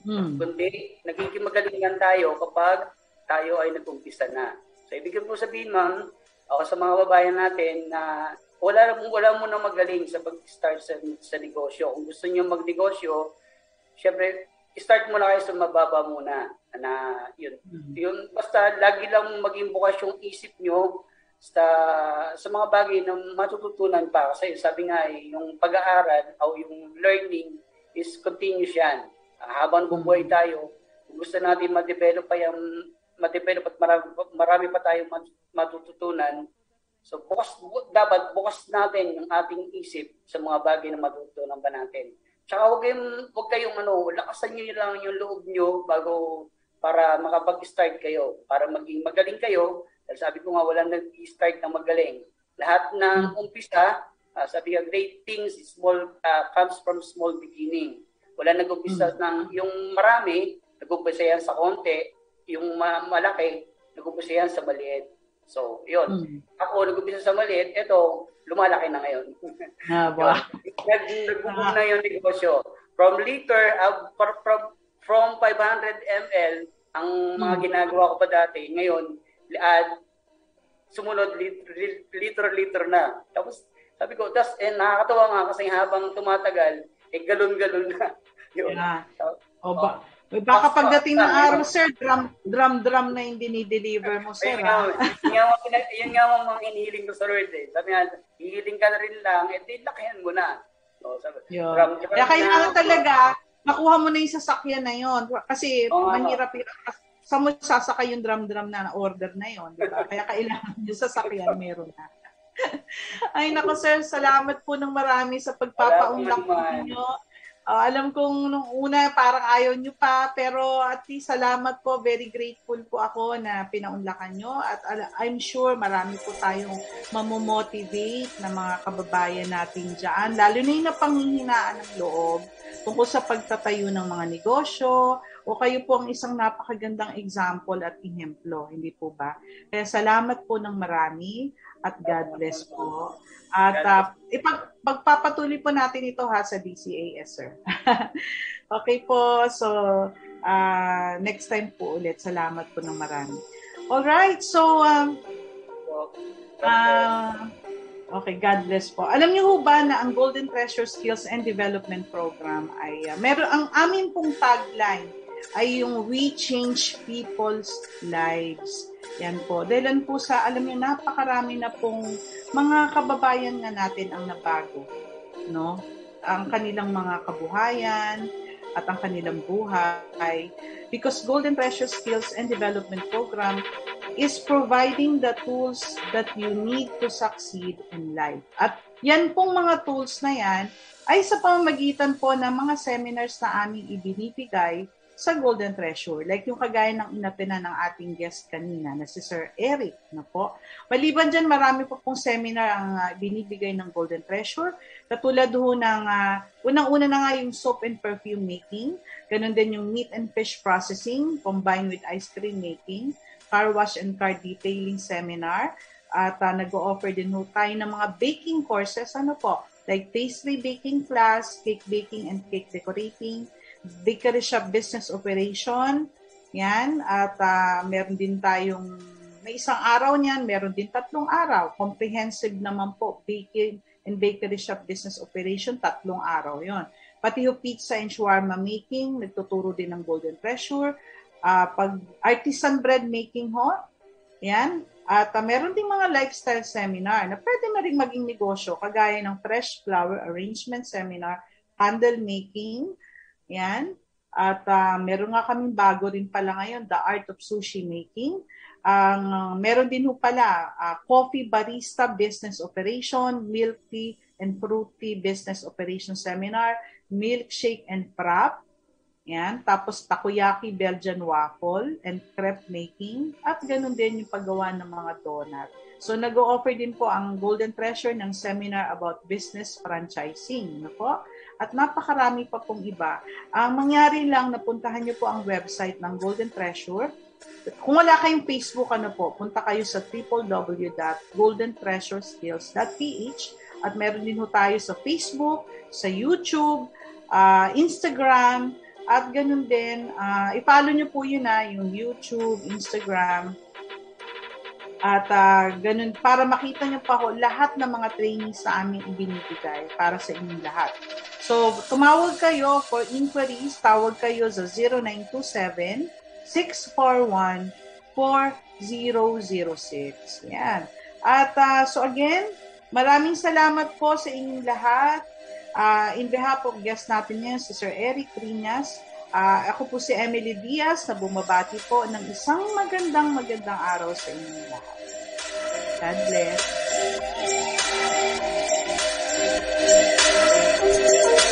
Hmm. Kundi, nagiging magaling lang tayo kapag tayo ay nag-umpisa na. So, ibig ko po sabihin, ma'am, ako sa mga babayan natin na wala, wala mo na magaling sa pag-start sa, sa negosyo. Kung gusto niyo magnegosyo, syempre, start mo na kayo sa mababa muna. Na, yun, Hmm. yun, basta lagi lang maging bukas yung isip nyo sa, sa mga bagay na matututunan pa. Kasi sabi nga, eh, yung pag-aaral o yung learning is continuous yan. Habang bubuhay tayo, kung gusto natin ma-develop pa yung ma-develop at marami, marami pa tayong mat- matututunan. So bukas bu- dapat bukas natin yung ating isip sa mga bagay na matututunan pa natin. Tsaka wag kayong, wag kayong ano, lakasan niyo lang yung loob niyo bago para makapag-start kayo, para maging magaling kayo. Dahil sabi ko nga, walang nag-start na magaling. Lahat ng umpisa, ah, sabi nga, great things small, ah, comes from small beginning. Wala nag-umpisa ng, yung marami, nag-umpisa yan sa konti, yung ma- malaki, nag-umpisa yan sa maliit. So, yun. Hmm. Ako, nag-umpisa sa maliit, ito, lumalaki na ngayon. Ah, ba? Nag nagbuboom na yung negosyo. From liter, uh, from, from, from 500 ml, ang mga Hmm. ginagawa ko pa dati, ngayon, uh, sumunod lit- liter-liter na. Tapos, sabi ko, tas, eh, nakakatawa nga kasi habang tumatagal, eh, galon-galon na. Yun. Yeah. So, O ba? Baka pagdating ng araw, sir, drum, drum, drum na yung dinideliver mo, sir. Nga, ah. yun nga, ang pina- yun nga mga inihiling ko sa Lord eh. Sabi nga, hihiling ka na rin lang, eh di lakihan mo na. So, sabi, Yun. drum- drum Kaya talaga, makuha mo na yung sasakyan na yon Kasi Oo nga, mahirap-hirap. Sa mo sasakay yung drum-drum na order na yon di ba? Kaya kailangan yung sasakyan meron na. Ay nako sir, salamat po ng marami sa pagpapaunlak ninyo. Ah, alam kong nung una parang ayaw nyo pa, pero at least salamat po. Very grateful po ako na pinaunlakan nyo. At I'm sure marami po tayong mamomotivate na mga kababayan natin dyan. Lalo na yung napanghihinaan ng loob tungkol sa pagtatayo ng mga negosyo o kayo po ang isang napakagandang example at ihemplo, hindi po ba? Kaya salamat po ng marami at God bless po. At uh, ipag, pagpapatuloy po natin ito ha sa DCAS, sir. okay po, so uh, next time po ulit. Salamat po ng marami. Alright, so um, Ah, okay, God bless po. Alam niyo ho ba na ang Golden Treasure Skills and Development Program ay uh, meron ang amin pong tagline ay yung We Change People's Lives. Yan po. Dahil po sa, alam niyo, napakarami na pong mga kababayan nga natin ang nabago. No? Ang kanilang mga kabuhayan at ang kanilang buhay. Because Golden Treasure Skills and Development Program is providing the tools that you need to succeed in life. At yan pong mga tools na yan ay sa pamamagitan po ng mga seminars na aming ibinibigay sa Golden Treasure. Like yung kagaya ng inatina ng ating guest kanina na si Sir Eric. Na po. Maliban dyan, marami po pong seminar ang uh, binibigay ng Golden Treasure. Katulad ho ng, uh, unang-una na nga yung soap and perfume making. Ganon din yung meat and fish processing combined with ice cream making. Car wash and car detailing seminar. At uh, nag-o-offer din ho tayo ng mga baking courses. Ano po? Like pastry baking class, cake baking and cake decorating, bakery shop business operation. Yan. At uh, meron din tayong, may isang araw niyan, meron din tatlong araw. Comprehensive naman po, baking and bakery shop business operation, tatlong araw yon. Pati yung pizza and shawarma making, nagtuturo din ng Golden Treasure. Uh, pag artisan bread making ho, yan. At uh, meron din mga lifestyle seminar na pwede na rin maging negosyo, kagaya ng fresh flower arrangement seminar, candle making, yan. At uh, meron nga kaming bago rin pala ngayon, The Art of Sushi Making. Ang uh, meron din ho pala uh, Coffee Barista Business Operation, Milk Tea and Fruit Tea Business Operation Seminar, Milkshake and Prop. Yan. Tapos takoyaki Belgian waffle and crepe making. At ganun din yung paggawa ng mga donut. So nag-o-offer din po ang Golden Treasure ng seminar about business franchising. No po? At napakarami pa pong iba. Ang mangyari lang, napuntahan niyo po ang website ng Golden Treasure. Kung wala kayong Facebook, ano po, punta kayo sa www.goldentreasureskills.ph at meron din ho tayo sa Facebook, sa YouTube, uh, Instagram, at ganun din, uh, i-follow nyo po yun na, yung YouTube, Instagram, at uh, ganun, para makita nyo pa ho lahat ng mga trainings sa aming ibinibigay para sa inyong lahat. So, tumawag kayo for inquiries, tawag kayo sa 0927-641-4006. Yan. At uh, so again, maraming salamat po sa inyong lahat. Uh, in behalf of guest natin yan, si Sir Eric Trinas, Uh, ako po si Emily Diaz na bumabati po ng isang magandang magandang araw sa inyong lahat. God bless. Thank you.